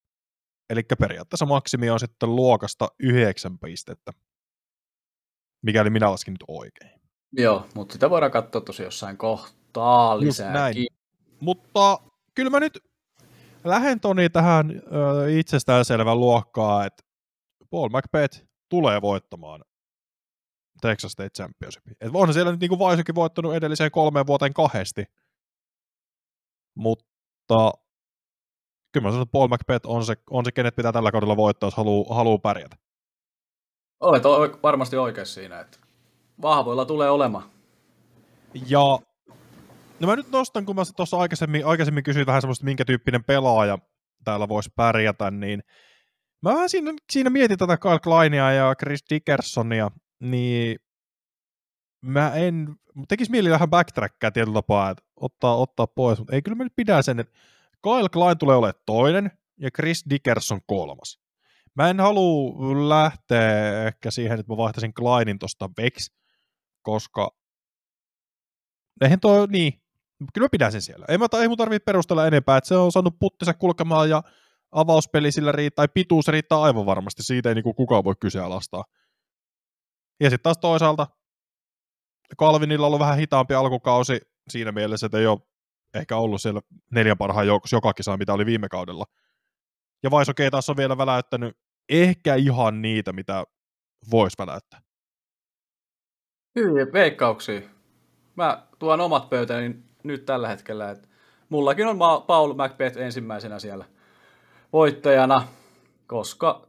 Eli periaatteessa maksimi on sitten luokasta yhdeksän pistettä, mikäli minä laskin nyt oikein. Joo, mutta sitä voidaan katsoa tosi jossain kohtaa lisää. Mutta kyllä mä nyt lähden Toni tähän ö, itsestäänselvän luokkaan, että Paul McBeth tulee voittamaan Texas State Championshipin. Et onhan siellä nyt niin Vaisukin voittanut edelliseen kolmeen vuoteen kahdesti. Mutta kyllä mä sanon, että Paul McBeth on se, on se kenet pitää tällä kaudella voittaa, jos haluaa, haluaa pärjätä. Olet varmasti oikeassa siinä, että vahvoilla tulee olemaan. Ja No mä nyt nostan, kun mä tuossa aikaisemmin, aikaisemmin kysyin vähän semmoista, minkä tyyppinen pelaaja täällä voisi pärjätä, niin mä vähän siinä, siinä mietin tätä Kyle Kleinia ja Chris Dickersonia, niin mä en, tekisi mieli vähän backtrackia tietyllä tapaa, että ottaa, ottaa pois, mutta ei kyllä mä nyt pidä sen, että Kyle Klein tulee olemaan toinen ja Chris Dickerson kolmas. Mä en halua lähteä ehkä siihen, että mä vaihtaisin Kleinin tosta Vex, koska eihän toi, niin, kyllä mä pidän sen siellä. Ei, mä, ei mun tarvitse perustella enempää, että se on saanut puttinsa kulkemaan ja avauspeli sillä riittää, tai pituus riittää aivan varmasti, siitä ei niin kukaan voi kyseenalaistaa. Ja sitten taas toisaalta Calvinilla on ollut vähän hitaampi alkukausi siinä mielessä, että ei ole ehkä ollut siellä neljän parhaan joukossa joka kisa, mitä oli viime kaudella. Ja Vaisoke taas on vielä väläyttänyt ehkä ihan niitä, mitä voisi väläyttää. Hyviä veikkauksia. Mä tuon omat pöytäni nyt tällä hetkellä, että mullakin on Paul Macbeth ensimmäisenä siellä voittajana, koska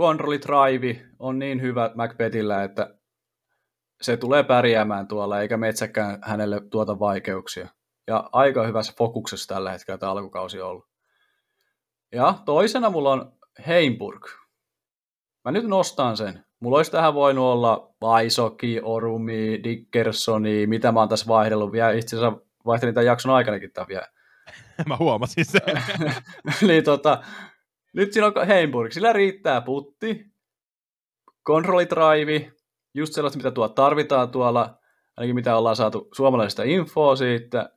control drive on niin hyvä Macbethillä, että se tulee pärjäämään tuolla, eikä metsäkään hänelle tuota vaikeuksia. Ja aika hyvässä fokuksessa tällä hetkellä tämä alkukausi on ollut. Ja toisena mulla on Heimburg. Mä nyt nostan sen. Mulla olisi tähän voinut olla Vaisoki, Orumi, Dickersoni, mitä mä oon tässä vaihdellut. Vielä itse asiassa vaihtelin tämän jakson aikanakin tämän vielä. mä huomasin sen. niin tota, nyt siinä on Heimburg. Sillä riittää putti, kontrollitraivi, just sellaista, mitä tuo tarvitaan tuolla, ainakin mitä ollaan saatu suomalaisista infoa siitä,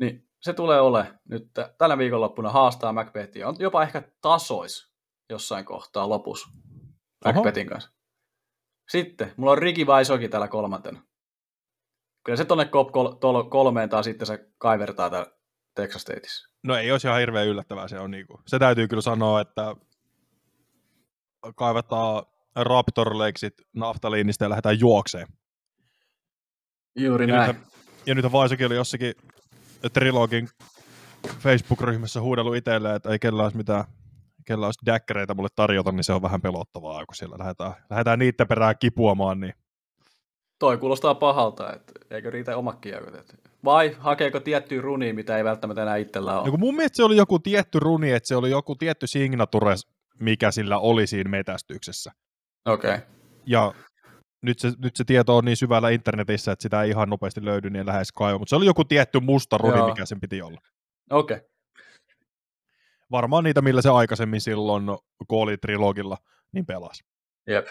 niin se tulee ole nyt tällä viikonloppuna haastaa Macbethia. On jopa ehkä tasois jossain kohtaa lopussa Macbethin kanssa. Sitten, mulla on Riki Vaisoki täällä kolmantena. Kyllä se tonne Cop kolmeen taas sitten se kaivertaa täällä Texas Stateissa. No ei olisi ihan hirveän yllättävää se on. Niinku. Se täytyy kyllä sanoa, että kaivetaan Raptor Lakesit naftaliinista ja lähdetään juokseen. Juuri ja näin. Nyt, ja nyt Vaisokin oli jossakin Trilogin Facebook-ryhmässä huudellut itselleen, että ei kellä olisi mitään kellä olisi däkkereitä mulle tarjota, niin se on vähän pelottavaa, kun siellä lähdetään, lähdetään niiden perään kipuamaan. Niin... Toi kuulostaa pahalta, että eikö riitä omat kiekot. Vai hakeeko tiettyä runia, mitä ei välttämättä enää itsellä ole? No mun mielestä se oli joku tietty runi, että se oli joku tietty signature, mikä sillä oli siinä metästyksessä. Okei. Okay. Ja nyt se, nyt se tieto on niin syvällä internetissä, että sitä ei ihan nopeasti löydy, niin lähes kaiva. Mutta se oli joku tietty musta runi, Joo. mikä sen piti olla. Okei. Okay. Varmaan niitä, millä se aikaisemmin silloin kooli trilogilla niin pelasi. Jep.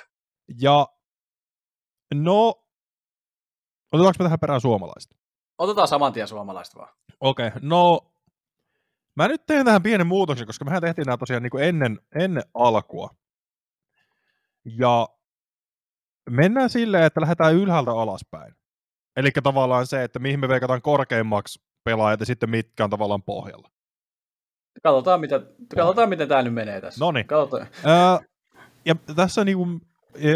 Ja no, otetaanko me tähän perään suomalaista? Otetaan saman tien suomalaista vaan. Okei, okay, no mä nyt teen tähän pienen muutoksen, koska mehän tehtiin nämä tosiaan niin kuin ennen, ennen alkua. Ja mennään silleen, että lähdetään ylhäältä alaspäin. Eli tavallaan se, että mihin me veikataan korkeimmaksi pelaajat ja sitten mitkä on tavallaan pohjalla. Katsotaan, mitä, katsotaan miten tämä nyt menee tässä. No niin. Öö, ja tässä niinku,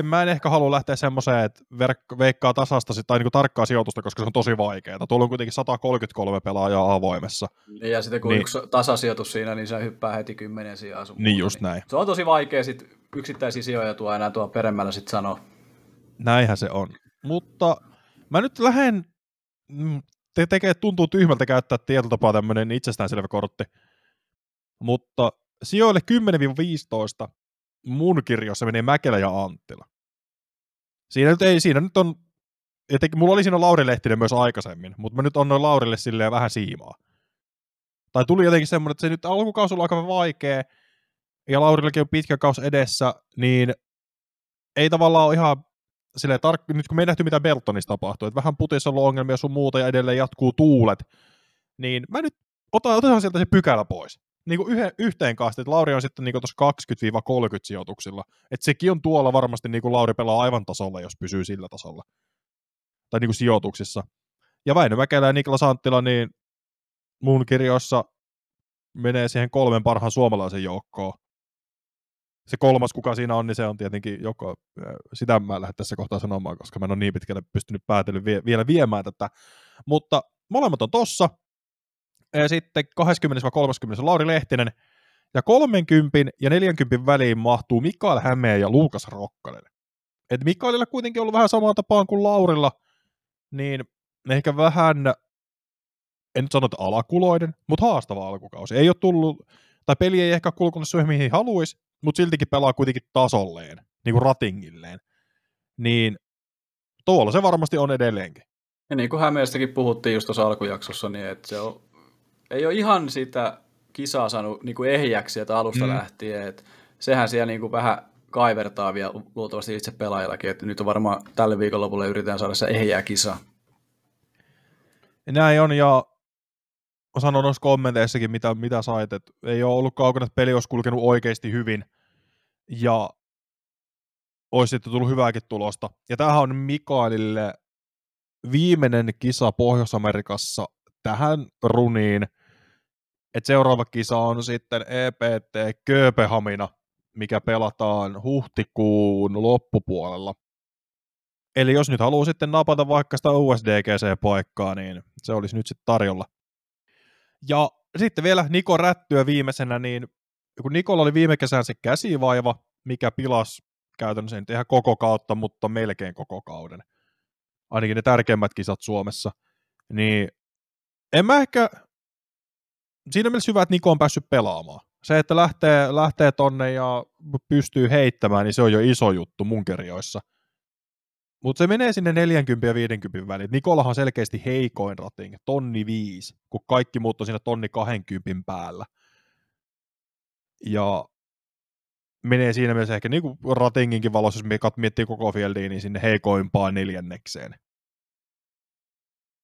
mä en ehkä halua lähteä semmoiseen, että verk- veikkaa tasasta tai niinku tarkkaa sijoitusta, koska se on tosi vaikeaa. Tuolla on kuitenkin 133 pelaajaa avoimessa. Ja sitten kun niin. yksi tasasijoitus siinä, niin se hyppää heti kymmenen sijaan sun Niin just näin. Se on tosi vaikea sit yksittäisiä sijoja tuo enää tuo peremmällä sitten sanoa. Näinhän se on. Mutta mä nyt lähden, mm, te tekee, tuntuu tyhmältä käyttää tietotapaa tämmöinen itsestäänselvä kortti, mutta sijoille 10-15 mun kirjoissa menee Mäkelä ja Anttila. Siinä nyt, ei, siinä nyt on, etenkin, mulla oli siinä Lauri Lehtinen myös aikaisemmin, mutta mä nyt annoin Laurille silleen vähän siimaa. Tai tuli jotenkin semmoinen, että se nyt alkukausi on aika vaikea, ja Laurillakin on pitkä kaus edessä, niin ei tavallaan ole ihan silleen tark- nyt kun me ei nähty mitä Beltonissa tapahtuu, että vähän putissa on ongelmia sun muuta ja edelleen jatkuu tuulet, niin mä nyt otan, otetaan sieltä se pykälä pois niin yhden, yhteen kanssa, että Lauri on sitten niin tuossa 20-30 sijoituksilla. Että sekin on tuolla varmasti niin kuin Lauri pelaa aivan tasolla, jos pysyy sillä tasolla. Tai niin kuin sijoituksissa. Ja Väinö Mäkelä ja Niklas Anttila, niin mun kirjoissa menee siihen kolmen parhaan suomalaisen joukkoon. Se kolmas, kuka siinä on, niin se on tietenkin joko, sitä mä lähden tässä kohtaa sanomaan, koska mä en ole niin pitkälle pystynyt päätellä vie, vielä viemään tätä. Mutta molemmat on tossa, ja sitten 20-30 Lauri Lehtinen, ja 30 ja 40 väliin mahtuu Mikael Hämeen ja Luukas Rokkanen. Et Mikaelilla kuitenkin ollut vähän samaa tapaan kuin Laurilla, niin ehkä vähän, en nyt sano, että alakuloiden, mutta haastava alkukausi. Ei ole tullut, tai peli ei ehkä kulkunut siihen, mihin haluaisi, mutta siltikin pelaa kuitenkin tasolleen, niin kuin ratingilleen. Niin tuolla se varmasti on edelleenkin. Ja niin kuin Hämeestäkin puhuttiin just tuossa alkujaksossa, niin että se on ei ole ihan sitä kisaa saanut niin kuin ehjäksi sieltä alusta mm. lähtien. Et sehän siellä niin kuin vähän kaivertaa vielä luultavasti itse pelaajallakin, että nyt on varmaan tälle viikonlopulle yritetään saada se ehjää kisa. Näin on, ja sanon noissa kommenteissakin, mitä, mitä sait, että ei ole ollut kaukana, että peli olisi kulkenut oikeasti hyvin, ja olisi sitten tullut hyvääkin tulosta. Ja tämähän on Mikaelille viimeinen kisa Pohjois-Amerikassa tähän runiin. Et seuraava kisa on sitten EPT Kööpenhamina, mikä pelataan huhtikuun loppupuolella. Eli jos nyt haluaa sitten napata vaikka sitä USDGC-paikkaa, niin se olisi nyt sitten tarjolla. Ja sitten vielä Niko Rättyä viimeisenä, niin kun Nikolla oli viime kesän se käsivaiva, mikä pilas käytännössä ei ihan koko kautta, mutta melkein koko kauden. Ainakin ne tärkeimmät kisat Suomessa. Niin en mä ehkä, siinä mielessä hyvä, että Niko on päässyt pelaamaan. Se, että lähtee, lähtee tonne ja pystyy heittämään, niin se on jo iso juttu mun kirjoissa. Mutta se menee sinne 40 ja 50 väliin. Nikolahan selkeästi heikoin rating, tonni 5, kun kaikki muut on siinä tonni 20 päällä. Ja menee siinä mielessä ehkä niin kuin ratinginkin valossa, jos miettii koko fieldiä, niin sinne heikoimpaan neljännekseen.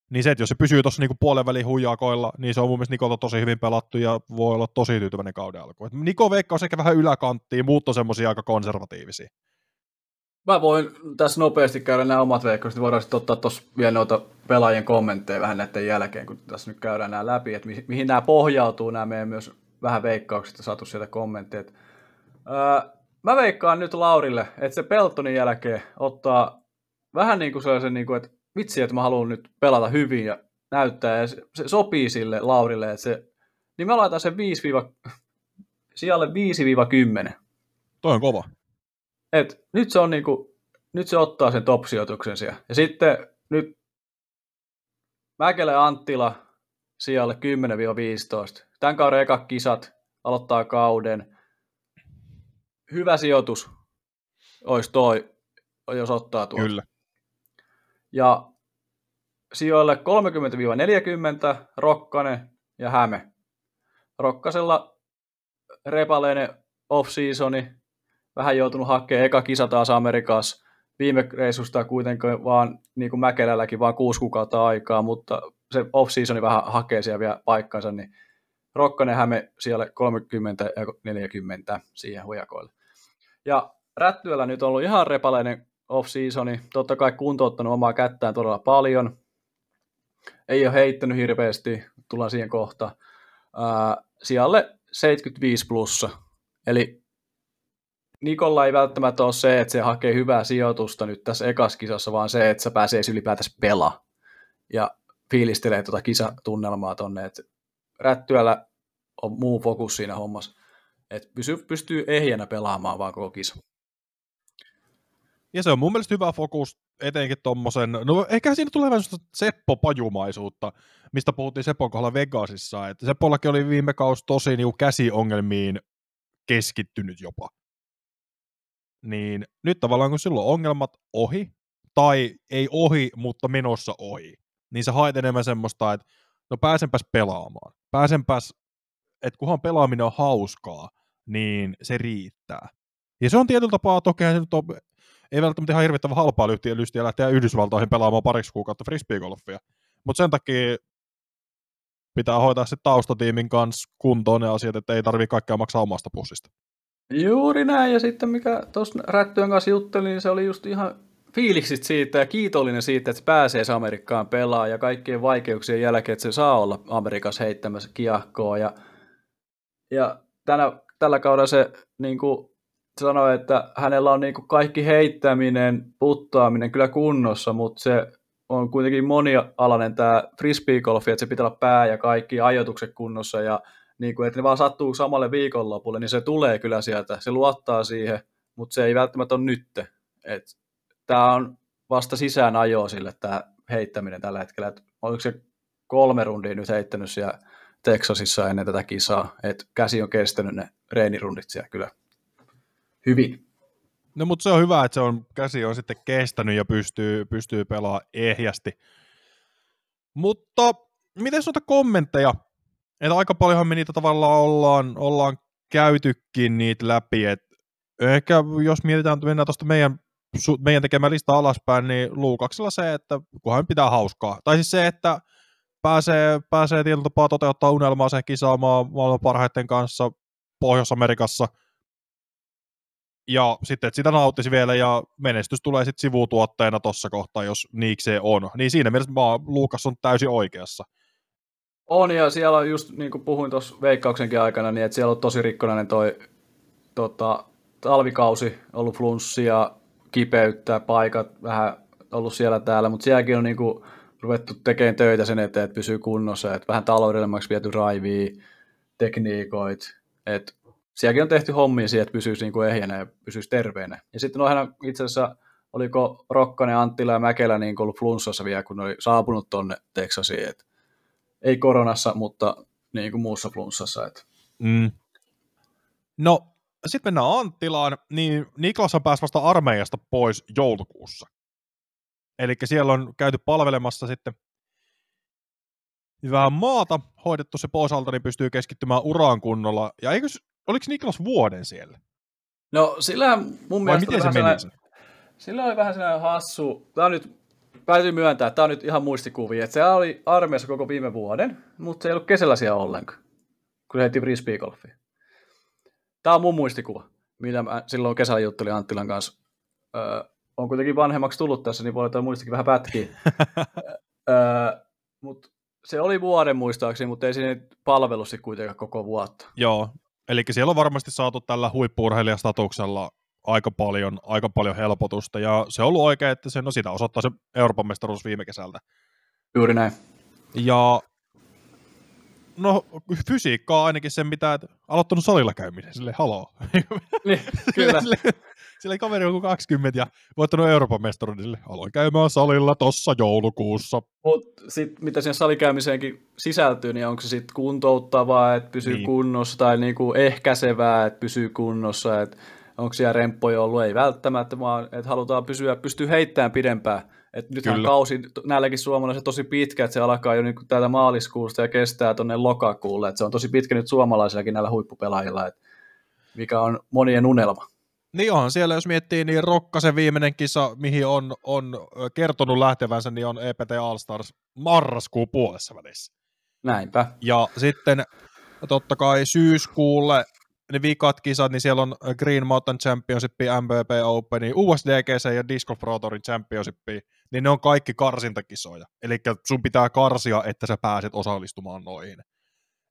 Niin se, että jos se pysyy tuossa niinku puolen välin huijakoilla, niin se on mun mielestä Nikolta tosi hyvin pelattu ja voi olla tosi tyytyväinen kauden alku. Niko Veikka on ehkä vähän yläkanttiin, muut on semmoisia aika konservatiivisia. Mä voin tässä nopeasti käydä nämä omat veikkaukset, voidaan sitten ottaa tuossa vielä noita pelaajien kommentteja vähän näiden jälkeen, kun tässä nyt käydään nämä läpi, että mihin, mihin nämä pohjautuu, nämä meidän myös vähän veikkaukset ja saatu sieltä kommentteja. Öö, mä veikkaan nyt Laurille, että se Peltonin jälkeen ottaa vähän niin kuin sellaisen, niin kuin, että vitsi, että mä haluan nyt pelata hyvin ja näyttää, ja se, se sopii sille Laurille, että se, niin mä laitan sen 5 sijalle 5-10. Toi on kova. Et nyt se on niinku, nyt se ottaa sen top-sijoituksen siellä. Ja sitten nyt Mäkelä Anttila sijalle 10-15. Tämän kauden eka kisat aloittaa kauden. Hyvä sijoitus olisi toi, jos ottaa tuon. Kyllä. Ja sijoille 30-40 Rokkanen ja Häme. Rokkasella repaleinen off-seasoni, vähän joutunut hakemaan eka kisa taas Amerikassa. Viime reissusta kuitenkin vaan, niin kuin Mäkelälläkin, vaan kuusi kuukautta aikaa, mutta se off-seasoni vähän hakee siellä vielä paikkansa, niin Rokkanen Häme siellä 30 ja 40 siihen hujakoille. Ja Rättyöllä nyt on ollut ihan repaleinen off-seasoni. Totta kai kuntouttanut omaa kättään todella paljon. Ei ole heittänyt hirveästi, tullaan siihen kohta. Ää, sijalle 75 plussa. Eli Nikolla ei välttämättä ole se, että se hakee hyvää sijoitusta nyt tässä ekaskisassa, vaan se, että se pääsee ylipäätänsä pelaa ja fiilistelee tuota kisatunnelmaa tonne. Et rättyällä on muu fokus siinä hommassa. Et pysyy, pystyy ehjänä pelaamaan vaan koko kisa. Ja se on mun mielestä hyvä fokus etenkin tommosen, no ehkä siinä tulee vähän Seppo-pajumaisuutta, mistä puhuttiin Seppon kohdalla Vegasissa, että Seppollakin oli viime kausi tosi niinku käsiongelmiin keskittynyt jopa. Niin nyt tavallaan kun silloin ongelmat ohi, tai ei ohi, mutta menossa ohi, niin sä haet enemmän semmoista, että no pääsenpäs pelaamaan, pääsenpäs, että kunhan pelaaminen on hauskaa, niin se riittää. Ja se on tietyllä tapaa, toki se nyt on ei välttämättä ihan hirvittävän halpaa lystiä lähteä Yhdysvaltoihin pelaamaan pariksi kuukautta frisbeegolfia. Mutta sen takia pitää hoitaa sitten taustatiimin kanssa kuntoon ne asiat, että ei tarvitse kaikkea maksaa omasta pussista. Juuri näin, ja sitten mikä tuossa Rättyön kanssa jutteli, niin se oli just ihan fiiliksit siitä ja kiitollinen siitä, että se pääsee Amerikkaan pelaamaan ja kaikkien vaikeuksien jälkeen, että se saa olla Amerikassa heittämässä kiahkoa. Ja, ja tänä, tällä kaudella se niin kuin, sanoi, että hänellä on niin kuin kaikki heittäminen, puttaaminen kyllä kunnossa, mutta se on kuitenkin monialainen tämä frisbeegolfi, että se pitää olla pää ja kaikki ajoitukset kunnossa ja niin kuin, että ne vaan sattuu samalle viikonlopulle, niin se tulee kyllä sieltä, se luottaa siihen, mutta se ei välttämättä ole nytte. Tämä on vasta sisään ajoa sille tämä heittäminen tällä hetkellä, että oliko se kolme rundia nyt heittänyt siellä Texasissa ennen tätä kisaa, että käsi on kestänyt ne reenirundit siellä kyllä hyvin. No mutta se on hyvä, että se on, käsi on sitten kestänyt ja pystyy, pystyy pelaamaan ehjästi. Mutta miten noita kommentteja? Että aika paljonhan me niitä tavallaan ollaan, ollaan käytykin niitä läpi. Et ehkä jos mietitään, että mennään tuosta meidän, meidän tekemään lista alaspäin, niin Luukaksella se, että kunhan pitää hauskaa. Tai siis se, että pääsee, pääsee tietyllä tapaa toteuttaa unelmaa se kisaamaan maailman parhaiten kanssa Pohjois-Amerikassa – ja sitten, että sitä nauttisi vielä, ja menestys tulee sitten sivutuotteena tuossa kohtaa, jos niikseen on. Niin siinä mielessä mä, Luukas on täysin oikeassa. On, ja siellä on just, niin kuin puhuin tuossa veikkauksenkin aikana, niin että siellä on tosi rikkonainen toi tota, talvikausi, ollut flunssia, kipeyttä, paikat, vähän ollut siellä täällä, mutta sielläkin on niin kuin, ruvettu tekemään töitä sen eteen, että pysyy kunnossa, että vähän taloudellisemmaksi viety raivia, tekniikoit, että sielläkin on tehty hommia siihen, että pysyisi niin kuin ehjänä ja pysyisi terveenä. Ja sitten on itse asiassa, oliko Rokkanen, Anttila ja Mäkelä niin ollut flunssassa vielä, kun ne oli saapunut tonne Texasiin, että ei koronassa, mutta niin kuin muussa flunssassa. Että. Mm. No, sitten mennään Anttilaan, niin Niklas on päässyt vasta armeijasta pois joulukuussa. Eli siellä on käyty palvelemassa sitten vähän maata, hoidettu se pois alta, niin pystyy keskittymään uraan kunnolla. Ja eikö, oliko Niklas vuoden siellä? No sillä mun Vai mielestä miten se meni? Se? Sillä oli vähän sellainen hassu, tämä on nyt, täytyy myöntää, että tämä on nyt ihan muistikuvia, että se oli armeijassa koko viime vuoden, mutta se ei ollut kesällä siellä ollenkaan, kun se heitti frisbeegolfia. Tämä on mun muistikuva, mitä mä silloin kesällä juttelin Anttilan kanssa. Öö, on kuitenkin vanhemmaksi tullut tässä, niin voi olla muistikin vähän pätkiä. öö, mutta se oli vuoden muistaakseni, mutta ei siinä palvelu kuitenkaan koko vuotta. Joo, eli siellä on varmasti saatu tällä huippuurheilijastatuksella aika paljon, aika paljon helpotusta, ja se on ollut oikein, että se, no sitä osoittaa se Euroopan mestaruus viime kesältä. Juuri näin. Ja no fysiikkaa ainakin sen, mitä aloittanut salilla käymisen, sille haloo. Niin, kyllä. sille, sille kaveri on kuin 20 ja voittanut Euroopan mestaruuden, sille aloin käymään salilla tossa joulukuussa. Mutta sitten mitä siihen salikäymiseenkin sisältyy, niin onko se sitten kuntouttavaa, että pysyy niin. kunnossa, tai niinku ehkäisevää, että pysyy kunnossa, että onko siellä remppoja ollut, ei välttämättä, vaan että halutaan pysyä, pystyy heittämään pidempään. Et nythän Kyllä. kausi näilläkin suomalaiset tosi pitkä, että se alkaa jo niin täältä maaliskuusta ja kestää tuonne lokakuulle. Et se on tosi pitkä nyt suomalaisillakin näillä huippupelaajilla, et mikä on monien unelma. Niin onhan siellä, jos miettii, niin Rokkasen viimeinen kisa, mihin on, on kertonut lähtevänsä, niin on EPT All-Stars marraskuun puolessa välissä. Näinpä. Ja sitten totta kai syyskuulle ne vikat kisat, niin siellä on Green Mountain Championship, MVP Open, USDGC ja Disc Golf Pro Tourin Championship, niin ne on kaikki karsintakisoja. Eli sun pitää karsia, että sä pääset osallistumaan noihin.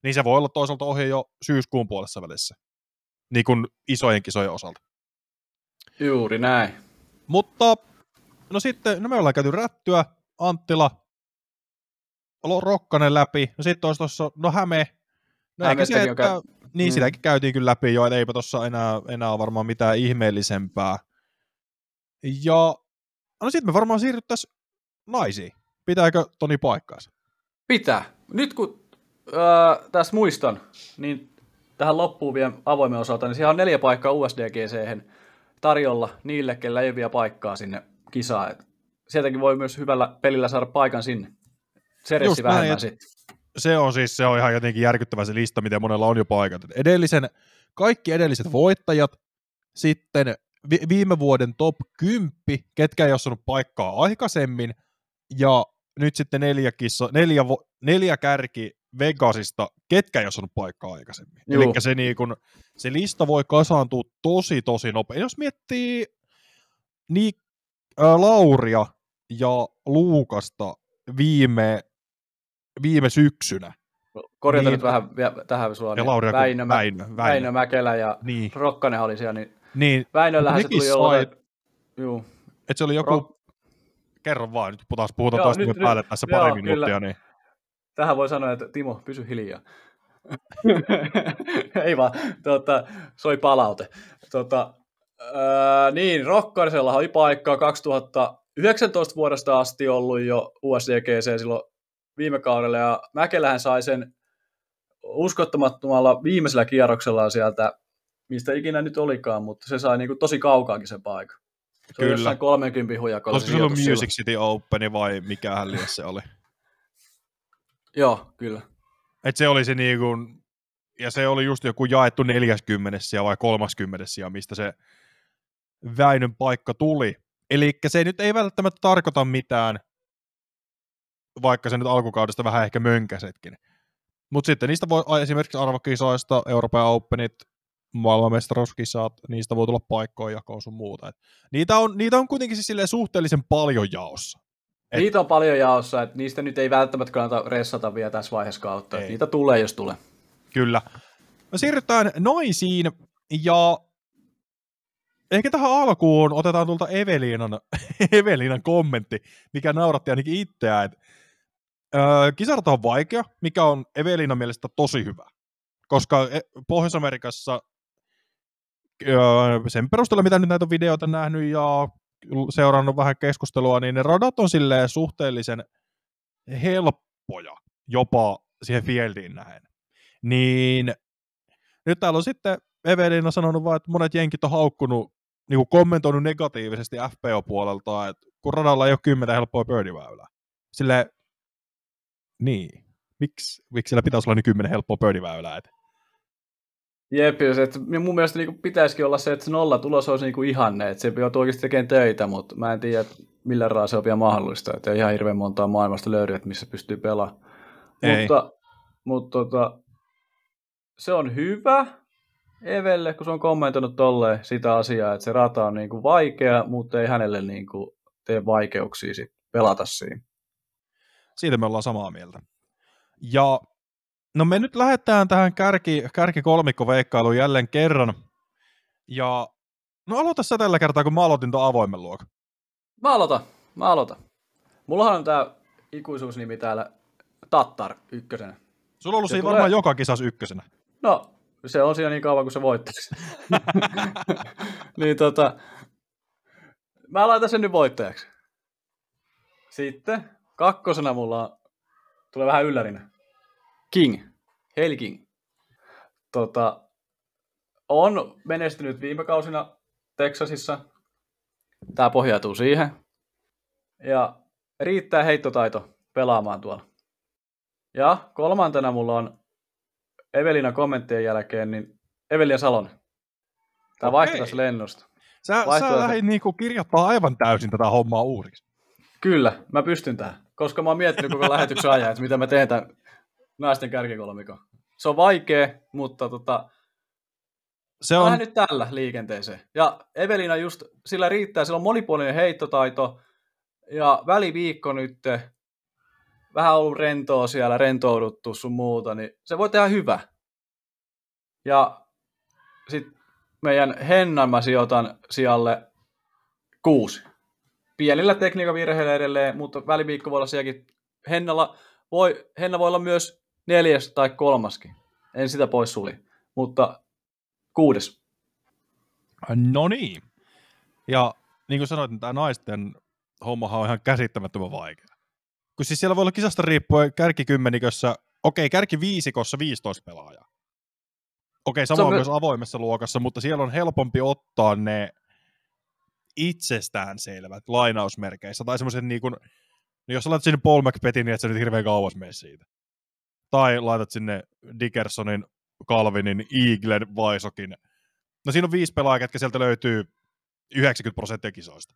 Niin se voi olla toisaalta ohi jo syyskuun puolessa välissä. Niin kuin isojen kisojen osalta. Juuri näin. Mutta, no sitten, no me ollaan käyty rättyä, Anttila, Rokkanen läpi, no sitten olisi tuossa, no Häme, no eikä se, että, käy... niin mm. sitäkin käytiin kyllä läpi jo, että eipä tuossa enää, enää ole varmaan mitään ihmeellisempää. Ja, no sitten me varmaan siirryttäisiin naisiin. Pitääkö Toni paikkaansa? Pitää. Nyt kun äh, tässä muistan, niin tähän loppuun vielä avoimen osalta, niin siellä on neljä paikkaa USDGC tarjolla niille, kellä ei vielä paikkaa sinne kisaan. Et sieltäkin voi myös hyvällä pelillä saada paikan sinne. Seressi vähemmän sitten. Se on siis se on ihan jotenkin järkyttävä se lista, miten monella on jo paikat. Edellisen, kaikki edelliset voittajat, sitten vi- viime vuoden top 10, ketkä ei ole saanut paikkaa aikaisemmin, ja nyt sitten neljä, kissa, neljä, neljä kärki Vegasista, ketkä ei ole saanut paikkaa aikaisemmin. Eli se, niin kun, se lista voi kasaantua tosi, tosi nopeasti. Jos miettii niin, ä, Lauria ja Luukasta viime, viime syksynä, Korjata niin, nyt vähän vielä tähän sua. Niin Lauria, Väinö, Väinö, Väinö, Väinö, Mäkelä ja niin. Rokkanen oli siellä, niin, niin Väinöllähän se tuli jollain... Juu. Että se oli joku... Rok... Kerro vaan, nyt puhutaan, puhutaan joo, taas nyt, päälle tässä pari joo, minuuttia. Kyllä. Niin tähän voi sanoa, että Timo, pysy hiljaa. Ei vaan, tuota, soi palaute. Tuota, ää, niin, Rokkarisella oli paikkaa 2019 vuodesta asti ollut jo USDGC silloin viime kaudella, ja Mäkelähän sai sen uskottamattomalla viimeisellä kierroksella sieltä, mistä ikinä nyt olikaan, mutta se sai niinku tosi kaukaakin sen paikan. Se Kyllä. oli 30 hujakolla. Olisiko se ollut Music City Open vai mikä se oli? Joo, kyllä. Et se oli se niin kuin, ja se oli just joku jaettu 40 vai 30 sija, mistä se Väinön paikka tuli. Eli se nyt ei välttämättä tarkoita mitään, vaikka se nyt alkukaudesta vähän ehkä mönkäsetkin. Mutta sitten niistä voi esimerkiksi arvokisoista, Euroopan Openit, maailmanmestaruuskisat, niistä voi tulla paikkoja jakoon sun muuta. Et niitä, on, niitä on kuitenkin siis suhteellisen paljon jaossa. Et... Niitä on paljon jaossa, että niistä nyt ei välttämättä kannata ressata vielä tässä vaiheessa kautta. Ei. Niitä tulee, jos tulee. Kyllä. Me siirrytään naisiin, ja ehkä tähän alkuun otetaan tuolta Eveliinan, Eveliinan kommentti, mikä nauratti ainakin itseään. Öö, kisarata on vaikea, mikä on Eveliinan mielestä tosi hyvä. Koska e, Pohjois-Amerikassa öö, sen perusteella, mitä nyt näitä videoita nähnyt ja seurannut vähän keskustelua, niin ne radat on silleen suhteellisen helppoja jopa siihen fieldiin nähen. Niin nyt täällä on sitten Evelin on sanonut vaan, että monet jenkit on haukkunut, niin kuin kommentoinut negatiivisesti FPO-puolelta, että kun radalla ei ole kymmenen helppoa birdiväylää. Sille niin, miksi, miksi siellä pitäisi olla niin kymmenen helppoa birdiväylää? Että Jep, että mun mielestä niin pitäisikin olla se, että se nolla tulos olisi niin ihanne, että se joutuu oikeasti tekemään töitä, mutta mä en tiedä, millä raa se on vielä mahdollista, että ei ihan hirveän montaa maailmasta löydy, että missä pystyy pelaamaan. Ei. Mutta, mutta tota, se on hyvä Evelle, kun se on kommentoinut tolleen sitä asiaa, että se rata on niin kuin vaikea, mutta ei hänelle niin kuin tee vaikeuksia sit pelata siinä. Siitä me ollaan samaa mieltä. Ja No me nyt lähdetään tähän kärki, kärki kolmikko veikkailuun jälleen kerran. Ja no aloita sä tällä kertaa, kun mä aloitin tuon avoimen luokan. Mä aloitan, mä aloitan. Mullahan on tää ikuisuusnimi täällä Tattar ykkösenä. Sulla on ollut siinä tulee... varmaan joka kisas ykkösenä. No, se on siinä niin kauan, kun se voittaisi. niin tota, mä laitan sen nyt voittajaksi. Sitten kakkosena mulla on, tulee vähän yllärinä. King, Hail King. Tota, on menestynyt viime kausina Texasissa. Tämä pohjautuu siihen. Ja riittää heittotaito pelaamaan tuolla. Ja kolmantena mulla on Evelina kommenttien jälkeen, niin Evelina Salonen. Tämä vaihtui tässä lennosta. Sä, sä lähdit niinku kirjoittaa aivan täysin tätä hommaa uusiksi. Kyllä, mä pystyn tähän. Koska mä oon miettinyt koko lähetyksen ajan, että mitä mä teen tämän naisten kärkikolmikon. Se on vaikea, mutta tota, se on... nyt tällä liikenteeseen. Ja Evelina just, sillä riittää, sillä on monipuolinen heittotaito, ja väliviikko nyt, vähän ollut rentoa siellä, rentouduttu sun muuta, niin se voi tehdä hyvä. Ja sitten meidän Hennan mä sijoitan sijalle kuusi. Pienillä tekniikavirheillä edelleen, mutta väliviikko voi olla sielläkin. Hennalla voi, Henna voi olla myös neljäs tai kolmaskin. En sitä pois suli. Mutta kuudes. No niin. Ja niin kuin sanoit, niin tämä naisten hommahan on ihan käsittämättömän vaikea. Kun siis siellä voi olla kisasta riippuen kärkikymmenikössä, okei, kärki viisikossa 15 pelaajaa. Okei, sama on myös avoimessa luokassa, mutta siellä on helpompi ottaa ne itsestäänselvät lainausmerkeissä, tai semmoisen niin kuin, no jos laitat sinne Paul McPettin, niin et sä nyt hirveän kauas mene siitä tai laitat sinne Dickersonin, Calvinin, Eaglen, Vaisokin. No siinä on viisi pelaajaa, ketkä sieltä löytyy 90 prosenttia kisoista.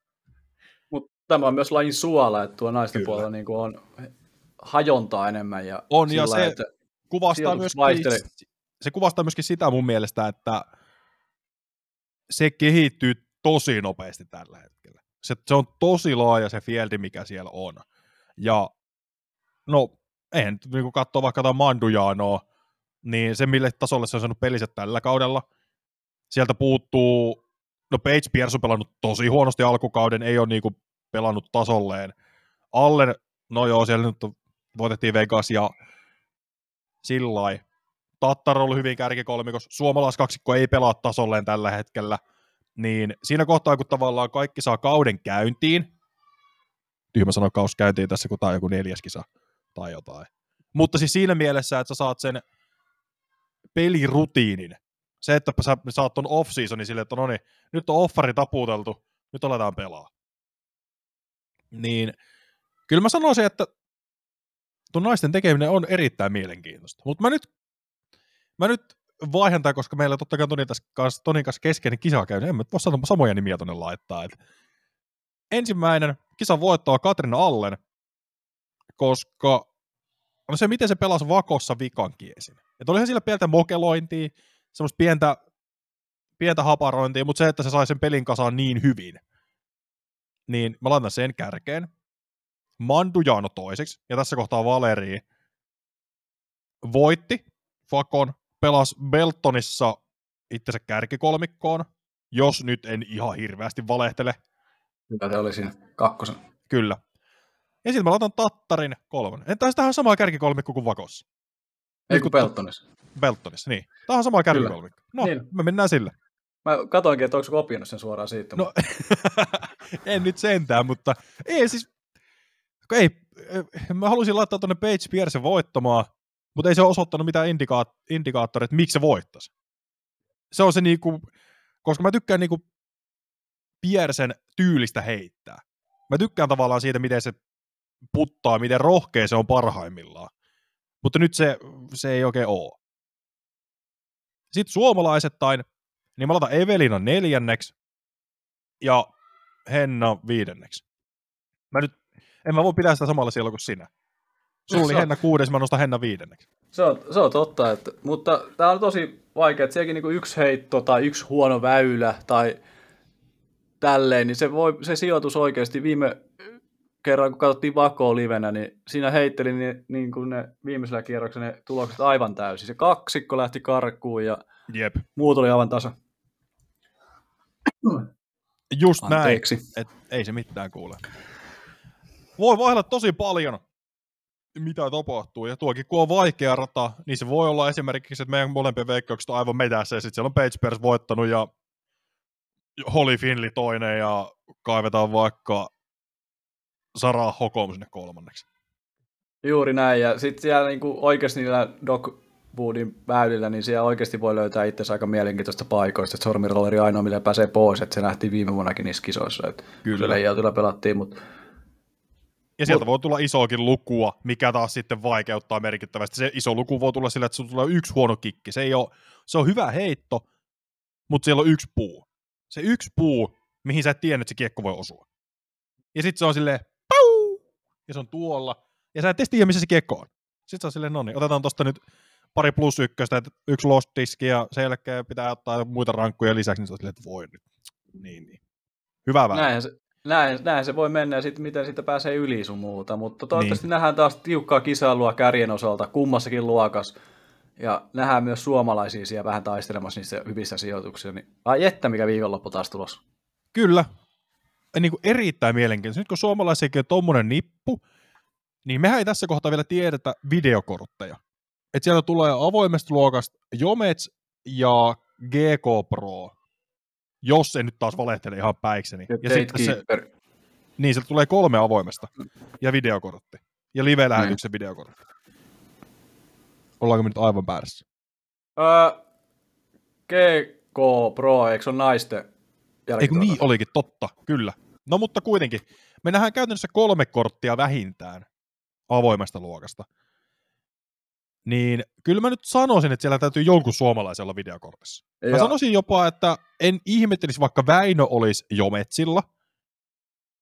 Mutta tämä on myös lajin suola, että tuo naisten Kyllä. puolella niin on hajontaa enemmän. Ja on, ja se että kuvastaa, myöskin, se kuvastaa myöskin sitä mun mielestä, että se kehittyy tosi nopeasti tällä hetkellä. Se, se on tosi laaja se fieldi, mikä siellä on. Ja no, nyt niin katsoa vaikka jotain Mandujaanoa, niin se mille tasolle se on saanut peliset tällä kaudella. Sieltä puuttuu, no Page Pierce on pelannut tosi huonosti alkukauden, ei ole kuin pelannut tasolleen. Allen, no joo, siellä nyt voitettiin Vegas ja sillä Tattar on ollut hyvin kärkikolmikos. Suomalaiskaksikko ei pelaa tasolleen tällä hetkellä. Niin siinä kohtaa, kun tavallaan kaikki saa kauden käyntiin, tyhmä sanoa kaus käyntiin tässä, kun tämä on joku neljäs kisa, tai jotain. Mutta siis siinä mielessä, että sä saat sen pelirutiinin. Se, että sä saat ton off-seasonin silleen, että no niin, nyt on offari taputeltu, nyt aletaan pelaa. Niin kyllä mä sanoisin, että tuon naisten tekeminen on erittäin mielenkiintoista. Mutta mä nyt, mä nyt vaihan tämän, koska meillä totta kai Tonin kanssa, Tonin kanssa keskeinen kisa käy, niin en mä voi sanoa samoja nimiä tuonne laittaa. Et ensimmäinen kisan voittaa Katrina Allen, koska no se, miten se pelasi vakossa vikan kiesin. Että olihan sillä pientä mokelointia, semmoista pientä pientä haparointia, mutta se, että se sai sen pelin kasaan niin hyvin, niin mä laitan sen kärkeen. Mandujano toiseksi, ja tässä kohtaa Valeri voitti Fakon, pelasi Beltonissa itsensä kärkikolmikkoon, jos nyt en ihan hirveästi valehtele. Mitä se oli siinä kakkosen? Kyllä. Ja sitten mä laitan Tattarin kolmonen. Entä tähän samaa kärkikolmikko kuin Vakossa? Ei kun Peltonissa. Beltonissa, niin. Tämä on sama kärkikolmikko. No, niin. me mennään sille. Mä katoinkin, että onko kopioinut sen suoraan siitä. No, en nyt sentään, mutta ei siis, ei, mä halusin laittaa tuonne Page Pierce voittamaan, mutta ei se ole osoittanut mitään indikaat- indikaattoreita, miksi se voittaisi. Se on se niinku, koska mä tykkään niinku Piersen tyylistä heittää. Mä tykkään tavallaan siitä, miten se puttaa, miten rohkea se on parhaimmillaan. Mutta nyt se, se ei oikein ole. Sitten suomalaisittain, niin mä laitan Evelina neljänneksi ja Henna viidenneksi. Mä nyt, en mä voi pitää sitä samalla siellä kuin sinä. Sulla oli Henna kuudes, mä nostan Henna viidenneksi. Se on, se on totta, että, mutta tämä on tosi vaikea, että sielläkin niinku yksi heitto tai yksi huono väylä tai tälleen, niin se, voi, se sijoitus oikeasti viime kerran, kun katsottiin Vakoa livenä, niin siinä heitteli niin, niin kuin ne viimeisellä kierroksella ne tulokset aivan täysin. Se kaksikko lähti karkuun ja Jep. muut oli aivan tasa. Just Anteeksi. näin, että ei se mitään kuule. Voi vaihdella tosi paljon, mitä tapahtuu. Ja tuokin, kun on vaikea rata, niin se voi olla esimerkiksi, että meidän molempien veikkaukset on aivan metässä, ja sitten siellä on Page Pers voittanut, ja Holly Finley toinen, ja kaivetaan vaikka Sara Hokom sinne kolmanneksi. Juuri näin, ja sitten siellä niinku oikeasti niillä Dogwoodin väylillä, niin siellä oikeasti voi löytää itse aika mielenkiintoista paikoista, että sormirolleri ainoa, millä pääsee pois, että se nähtiin viime vuonnakin niissä kisoissa, että kyllä leijautilla pelattiin, mutta ja sieltä voi tulla isoakin lukua, mikä taas sitten vaikeuttaa merkittävästi. Se iso luku voi tulla sillä, että sulla tulee yksi huono kikki. Se, ei ole, se on hyvä heitto, mutta siellä on yksi puu. Se yksi puu, mihin sä et tiedä, että se kiekko voi osua. Ja sitten se on silleen! Ja se on tuolla. Ja sä et tiedä, missä se kiekko on. Sitten se on silleen, no niin, otetaan tosta nyt pari plus ykköstä, että yksi lost diski ja sen jälkeen pitää ottaa muita rankkuja lisäksi, niin on silleen, että voi nyt. Niin, niin. Hyvä vähän. Näin se, näin, näin se voi mennä ja sitten miten siitä pääsee yli sun muuta, mutta toivottavasti niin. nähdään taas tiukkaa kisailua kärjen osalta kummassakin luokas. Ja nähdään myös suomalaisia siellä vähän taistelemassa niissä hyvissä sijoituksissa. Niin, ai että mikä viikonloppu taas tulossa. Kyllä. Niin kuin erittäin mielenkiintoista. Nyt kun suomalaisiakin on tuommoinen nippu, niin mehän ei tässä kohtaa vielä tiedetä videokortteja. Että sieltä tulee avoimesta luokasta Jomets ja GK Pro jos ei nyt taas valehtele ihan päikseni. Ja, ja sitten se, niin, se tulee kolme avoimesta ja videokortti. Ja live-lähetyksen niin. videokortti. Ollaanko me nyt aivan päässä? Öö, GK Pro, eikö se ole naisten Eikö niin olikin, totta, kyllä. No mutta kuitenkin, me nähdään käytännössä kolme korttia vähintään avoimesta luokasta niin kyllä mä nyt sanoisin, että siellä täytyy jonkun suomalaisella videokortissa. Ja. Mä sanoisin jopa, että en ihmettelisi, vaikka Väinö olisi Jometsilla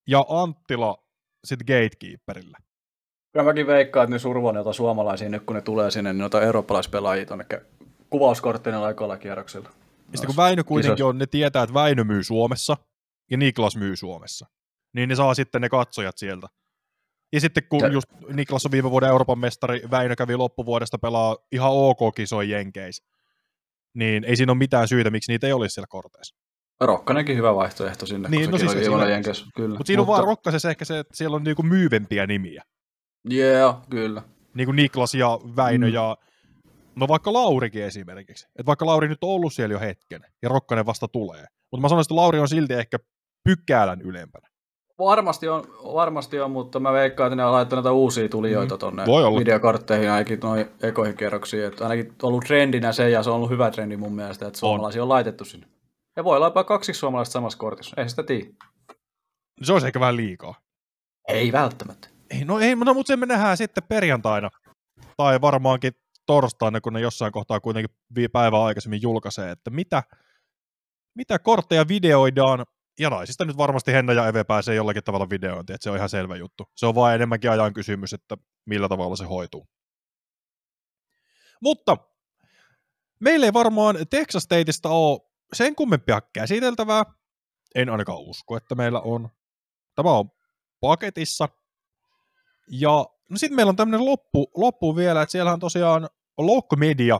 ja Anttila sitten Gatekeeperillä. Kyllä mäkin veikkaan, että ne survoo noita suomalaisia nyt, kun ne tulee sinne, niin noita eurooppalaispelaajia tuonne kuvauskorttinen aikoilla kierroksilla. Ja sitten kun Väinö kuitenkin on, ne tietää, että Väinö myy Suomessa ja Niklas myy Suomessa, niin ne saa sitten ne katsojat sieltä. Ja sitten kun ja. just Niklas on viime vuoden Euroopan mestari, Väinö kävi loppuvuodesta pelaa ihan ok kisoin Jenkeissä, niin ei siinä ole mitään syytä, miksi niitä ei olisi siellä korteissa. Rokkanenkin hyvä vaihtoehto sinne, niin, no siis siinä, Jenkeissä. Kyllä. Mutta siinä Mutta... on vaan Rokkasessa ehkä se, että siellä on niinku myyvempiä nimiä. Joo, yeah, kyllä. Niin kuin Niklas ja Väinö mm. ja no vaikka Laurikin esimerkiksi. Että vaikka Lauri nyt on ollut siellä jo hetken ja Rokkanen vasta tulee. Mutta mä sanoisin, että Lauri on silti ehkä pykälän ylempänä. Varmasti on, varmasti on, mutta mä veikkaan, että ne on laittanut näitä uusia tulijoita mm. tuonne videokartteihin ainakin noin ekoihin kerroksiin. Että ainakin ollut trendinä se, ja se on ollut hyvä trendi mun mielestä, että suomalaisia on, on laitettu sinne. Ja voi olla jopa kaksi suomalaista samassa kortissa, ei sitä tiedä. Se olisi ehkä vähän liikaa. Ei välttämättä. Ei, no ei, no, mutta se me nähdään sitten perjantaina. Tai varmaankin torstaina, kun ne jossain kohtaa kuitenkin päivää aikaisemmin julkaisee, että mitä, mitä kortteja videoidaan ja naisista nyt varmasti Henna ja Eve pääsee jollakin tavalla videointiin, että se on ihan selvä juttu. Se on vain enemmänkin ajan kysymys, että millä tavalla se hoituu. Mutta meillä ei varmaan Texas Stateista ole sen kummempia käsiteltävää. En ainakaan usko, että meillä on. Tämä on paketissa. Ja no sitten meillä on tämmöinen loppu, loppu vielä, että siellähän tosiaan Lock Media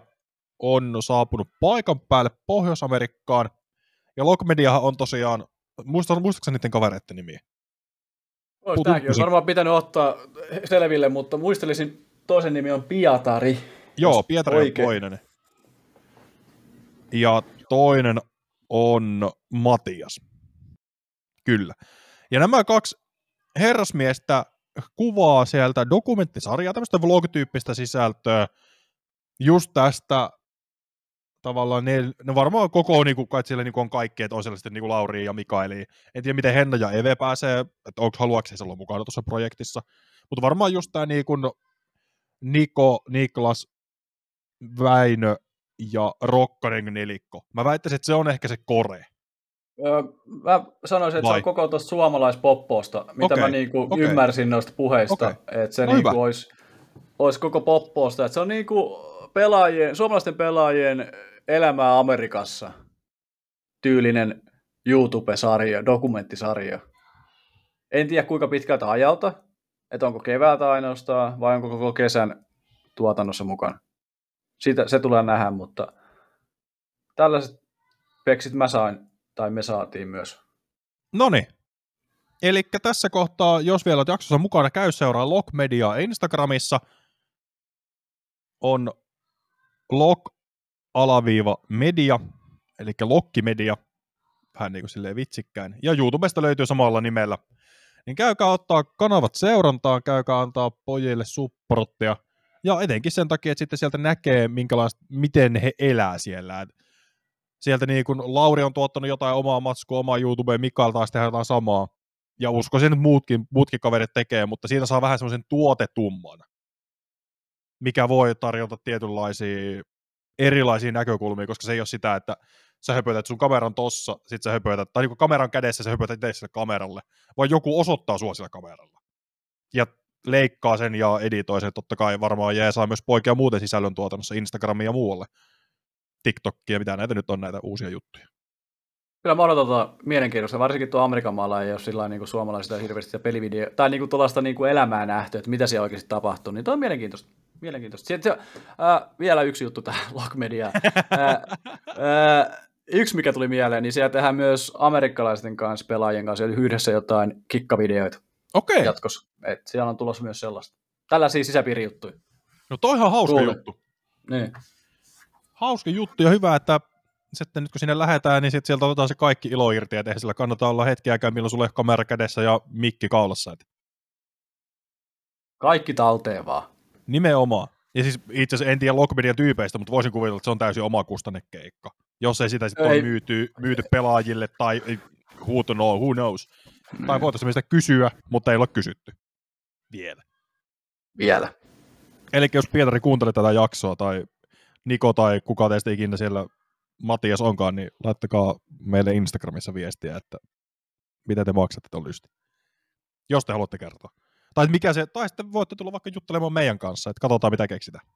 on saapunut paikan päälle Pohjois-Amerikkaan. Ja Lock Mediahan on tosiaan, muista, muistatko niiden kavereiden nimiä? Olisi tämäkin olisi varmaan pitänyt ottaa selville, mutta muistelisin, toisen nimi on Piatari. Joo, Pietari on toinen. Ja toinen on Matias. Kyllä. Ja nämä kaksi herrasmiestä kuvaa sieltä dokumenttisarjaa, tämmöistä vlog-tyyppistä sisältöä, just tästä tavallaan ne, ne varmaan koko niin kuin, siellä niin kuin on kaikki, että on sellaisesti niin kuin Lauri ja Mikaeli. En tiedä, miten Henna ja Eve pääsee, että onko haluaako he olla mukana tuossa projektissa. Mutta varmaan just tämä niin kuin Niko, Niklas, Väinö ja Rokkanen nelikko. Mä väittäisin, että se on ehkä se kore. Öö, mä sanoisin, että Vai? se on koko tuosta suomalaispopposta, mitä okay. mä niinku okay. ymmärsin noista puheista, okay. että se no niinku olisi, olisi koko poppoosta. Että se on niinku pelaajien, suomalaisten pelaajien elämää Amerikassa tyylinen YouTube-sarja, dokumenttisarja. En tiedä kuinka pitkältä ajalta, että onko keväältä ainoastaan vai onko koko kesän tuotannossa mukana. Siitä, se tulee nähdä, mutta tällaiset peksit mä sain, tai me saatiin myös. No niin. Eli tässä kohtaa, jos vielä olet jaksossa mukana, käy seuraa Lock Media Instagramissa. On Lock alaviiva media, eli Lokkimedia, vähän niin kuin silleen vitsikkäin. Ja YouTubesta löytyy samalla nimellä. Niin käykää ottaa kanavat seurantaan, käykää antaa pojille supporttia. Ja etenkin sen takia, että sitten sieltä näkee, minkälaista, miten he elää siellä. Et sieltä niin kun Lauri on tuottanut jotain omaa matskua, omaa YouTubeen, Mikael taas tehdään jotain samaa. Ja uskoisin, että muutkin, muutkin kaverit tekee, mutta siitä saa vähän semmoisen tuotetumman, mikä voi tarjota tietynlaisia erilaisia näkökulmia, koska se ei ole sitä, että sä höpötät sun kameran tossa, sit sä höpötät, tai niin kameran kädessä sä höpötät itse kameralle, vaan joku osoittaa sua sillä kameralla. Ja leikkaa sen ja editoi sen, totta kai varmaan jää saa myös poikia muuten sisällön tuotannossa Instagramia ja muualle. TikTokia, mitä näitä nyt on näitä uusia juttuja. Kyllä mä odotan tuota mielenkiintoista, varsinkin tuo Amerikan maalla ei ole sillä niin suomalaisista hirveästi pelivideo, tai niin kuin tuollaista niin kuin elämää nähty, että mitä siellä oikeasti tapahtuu, niin tuo on mielenkiintoista. Mielenkiintoista. Sitten, äh, vielä yksi juttu tähän Lockmedia. äh, äh, yksi, mikä tuli mieleen, niin siellä tehdään myös amerikkalaisten kanssa, pelaajien kanssa yhdessä jotain kikkavideoita. Okei. Jatkossa. Et siellä on tulossa myös sellaista. Tällaisia sisäpiirijuttuja. No toi ihan hauska Kuule. juttu. Niin. Hauska juttu ja hyvä, että sitten nyt kun sinne lähdetään, niin sitten sieltä otetaan se kaikki ilo irti, että sillä kannata olla hetkiäkään, milloin sulle kamera kädessä ja mikki kaulassa. Kaikki talteen vaan. Nimenomaan. Ja siis itse asiassa en tiedä Lockmedian tyypeistä, mutta voisin kuvitella, että se on täysin oma kustannekeikka. Jos ei sitä sitten ole myyty, myyty pelaajille tai who to know, who knows. Mm. Tai voitaisiin sitä kysyä, mutta ei ole kysytty. Vielä. Vielä. Eli jos Pietari kuuntelee tätä jaksoa, tai Niko tai kuka teistä ikinä siellä Matias onkaan, niin laittakaa meille Instagramissa viestiä, että mitä te maksatte tuon lysti. Jos te haluatte kertoa. Tai, mikä se, tai sitten voitte tulla vaikka juttelemaan meidän kanssa, että katsotaan mitä keksitään.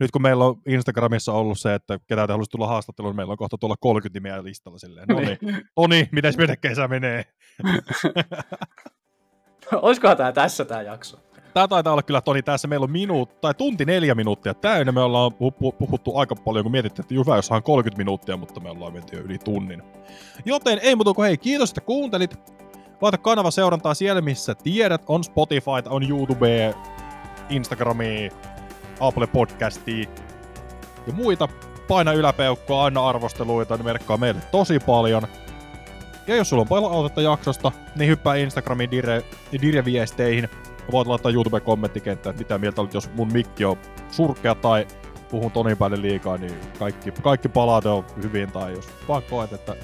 Nyt kun meillä on Instagramissa ollut se, että ketä te haluaisi tulla haastatteluun, meillä on kohta tulla 30 nimeä listalla silleen. No niin, Toni, miten meidän kesä menee? Olisikohan tämä tässä tämä jakso? Tämä taitaa olla kyllä Toni tässä. Meillä on minuut, tai tunti neljä minuuttia täynnä. Me ollaan puhuttu aika paljon, kun mietittiin, että hyvä, jos on 30 minuuttia, mutta me ollaan menty jo yli tunnin. Joten ei muuta kuin hei, kiitos, että kuuntelit. Laita kanava seurantaa siellä, missä tiedät. On Spotify, on YouTube, Instagrami, Apple Podcasti ja muita. Paina yläpeukkoa, aina arvosteluita, ne merkkaa meille tosi paljon. Ja jos sulla on palautetta jaksosta, niin hyppää Instagramin dire, dire-viesteihin. Voit laittaa YouTube-kommenttikenttään, mitä mieltä olet, jos mun mikki on surkea tai puhun Tonin päälle liikaa, niin kaikki, kaikki palaute on hyvin. Tai jos vaan koet, että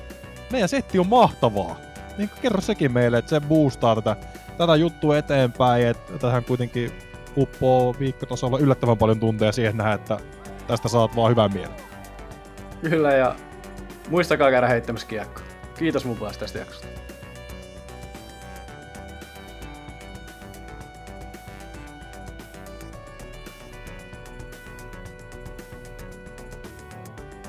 meidän setti on mahtavaa, niin kerro sekin meille, että se boostaa tätä, tätä juttua eteenpäin. Että tähän kuitenkin uppoo viikkotasolla yllättävän paljon tunteja siihen nähdä, että tästä saat vaan hyvän mielen. Kyllä, ja muistakaa käydä heittämässä kiekko. Kiitos mun puolesta tästä jaksosta.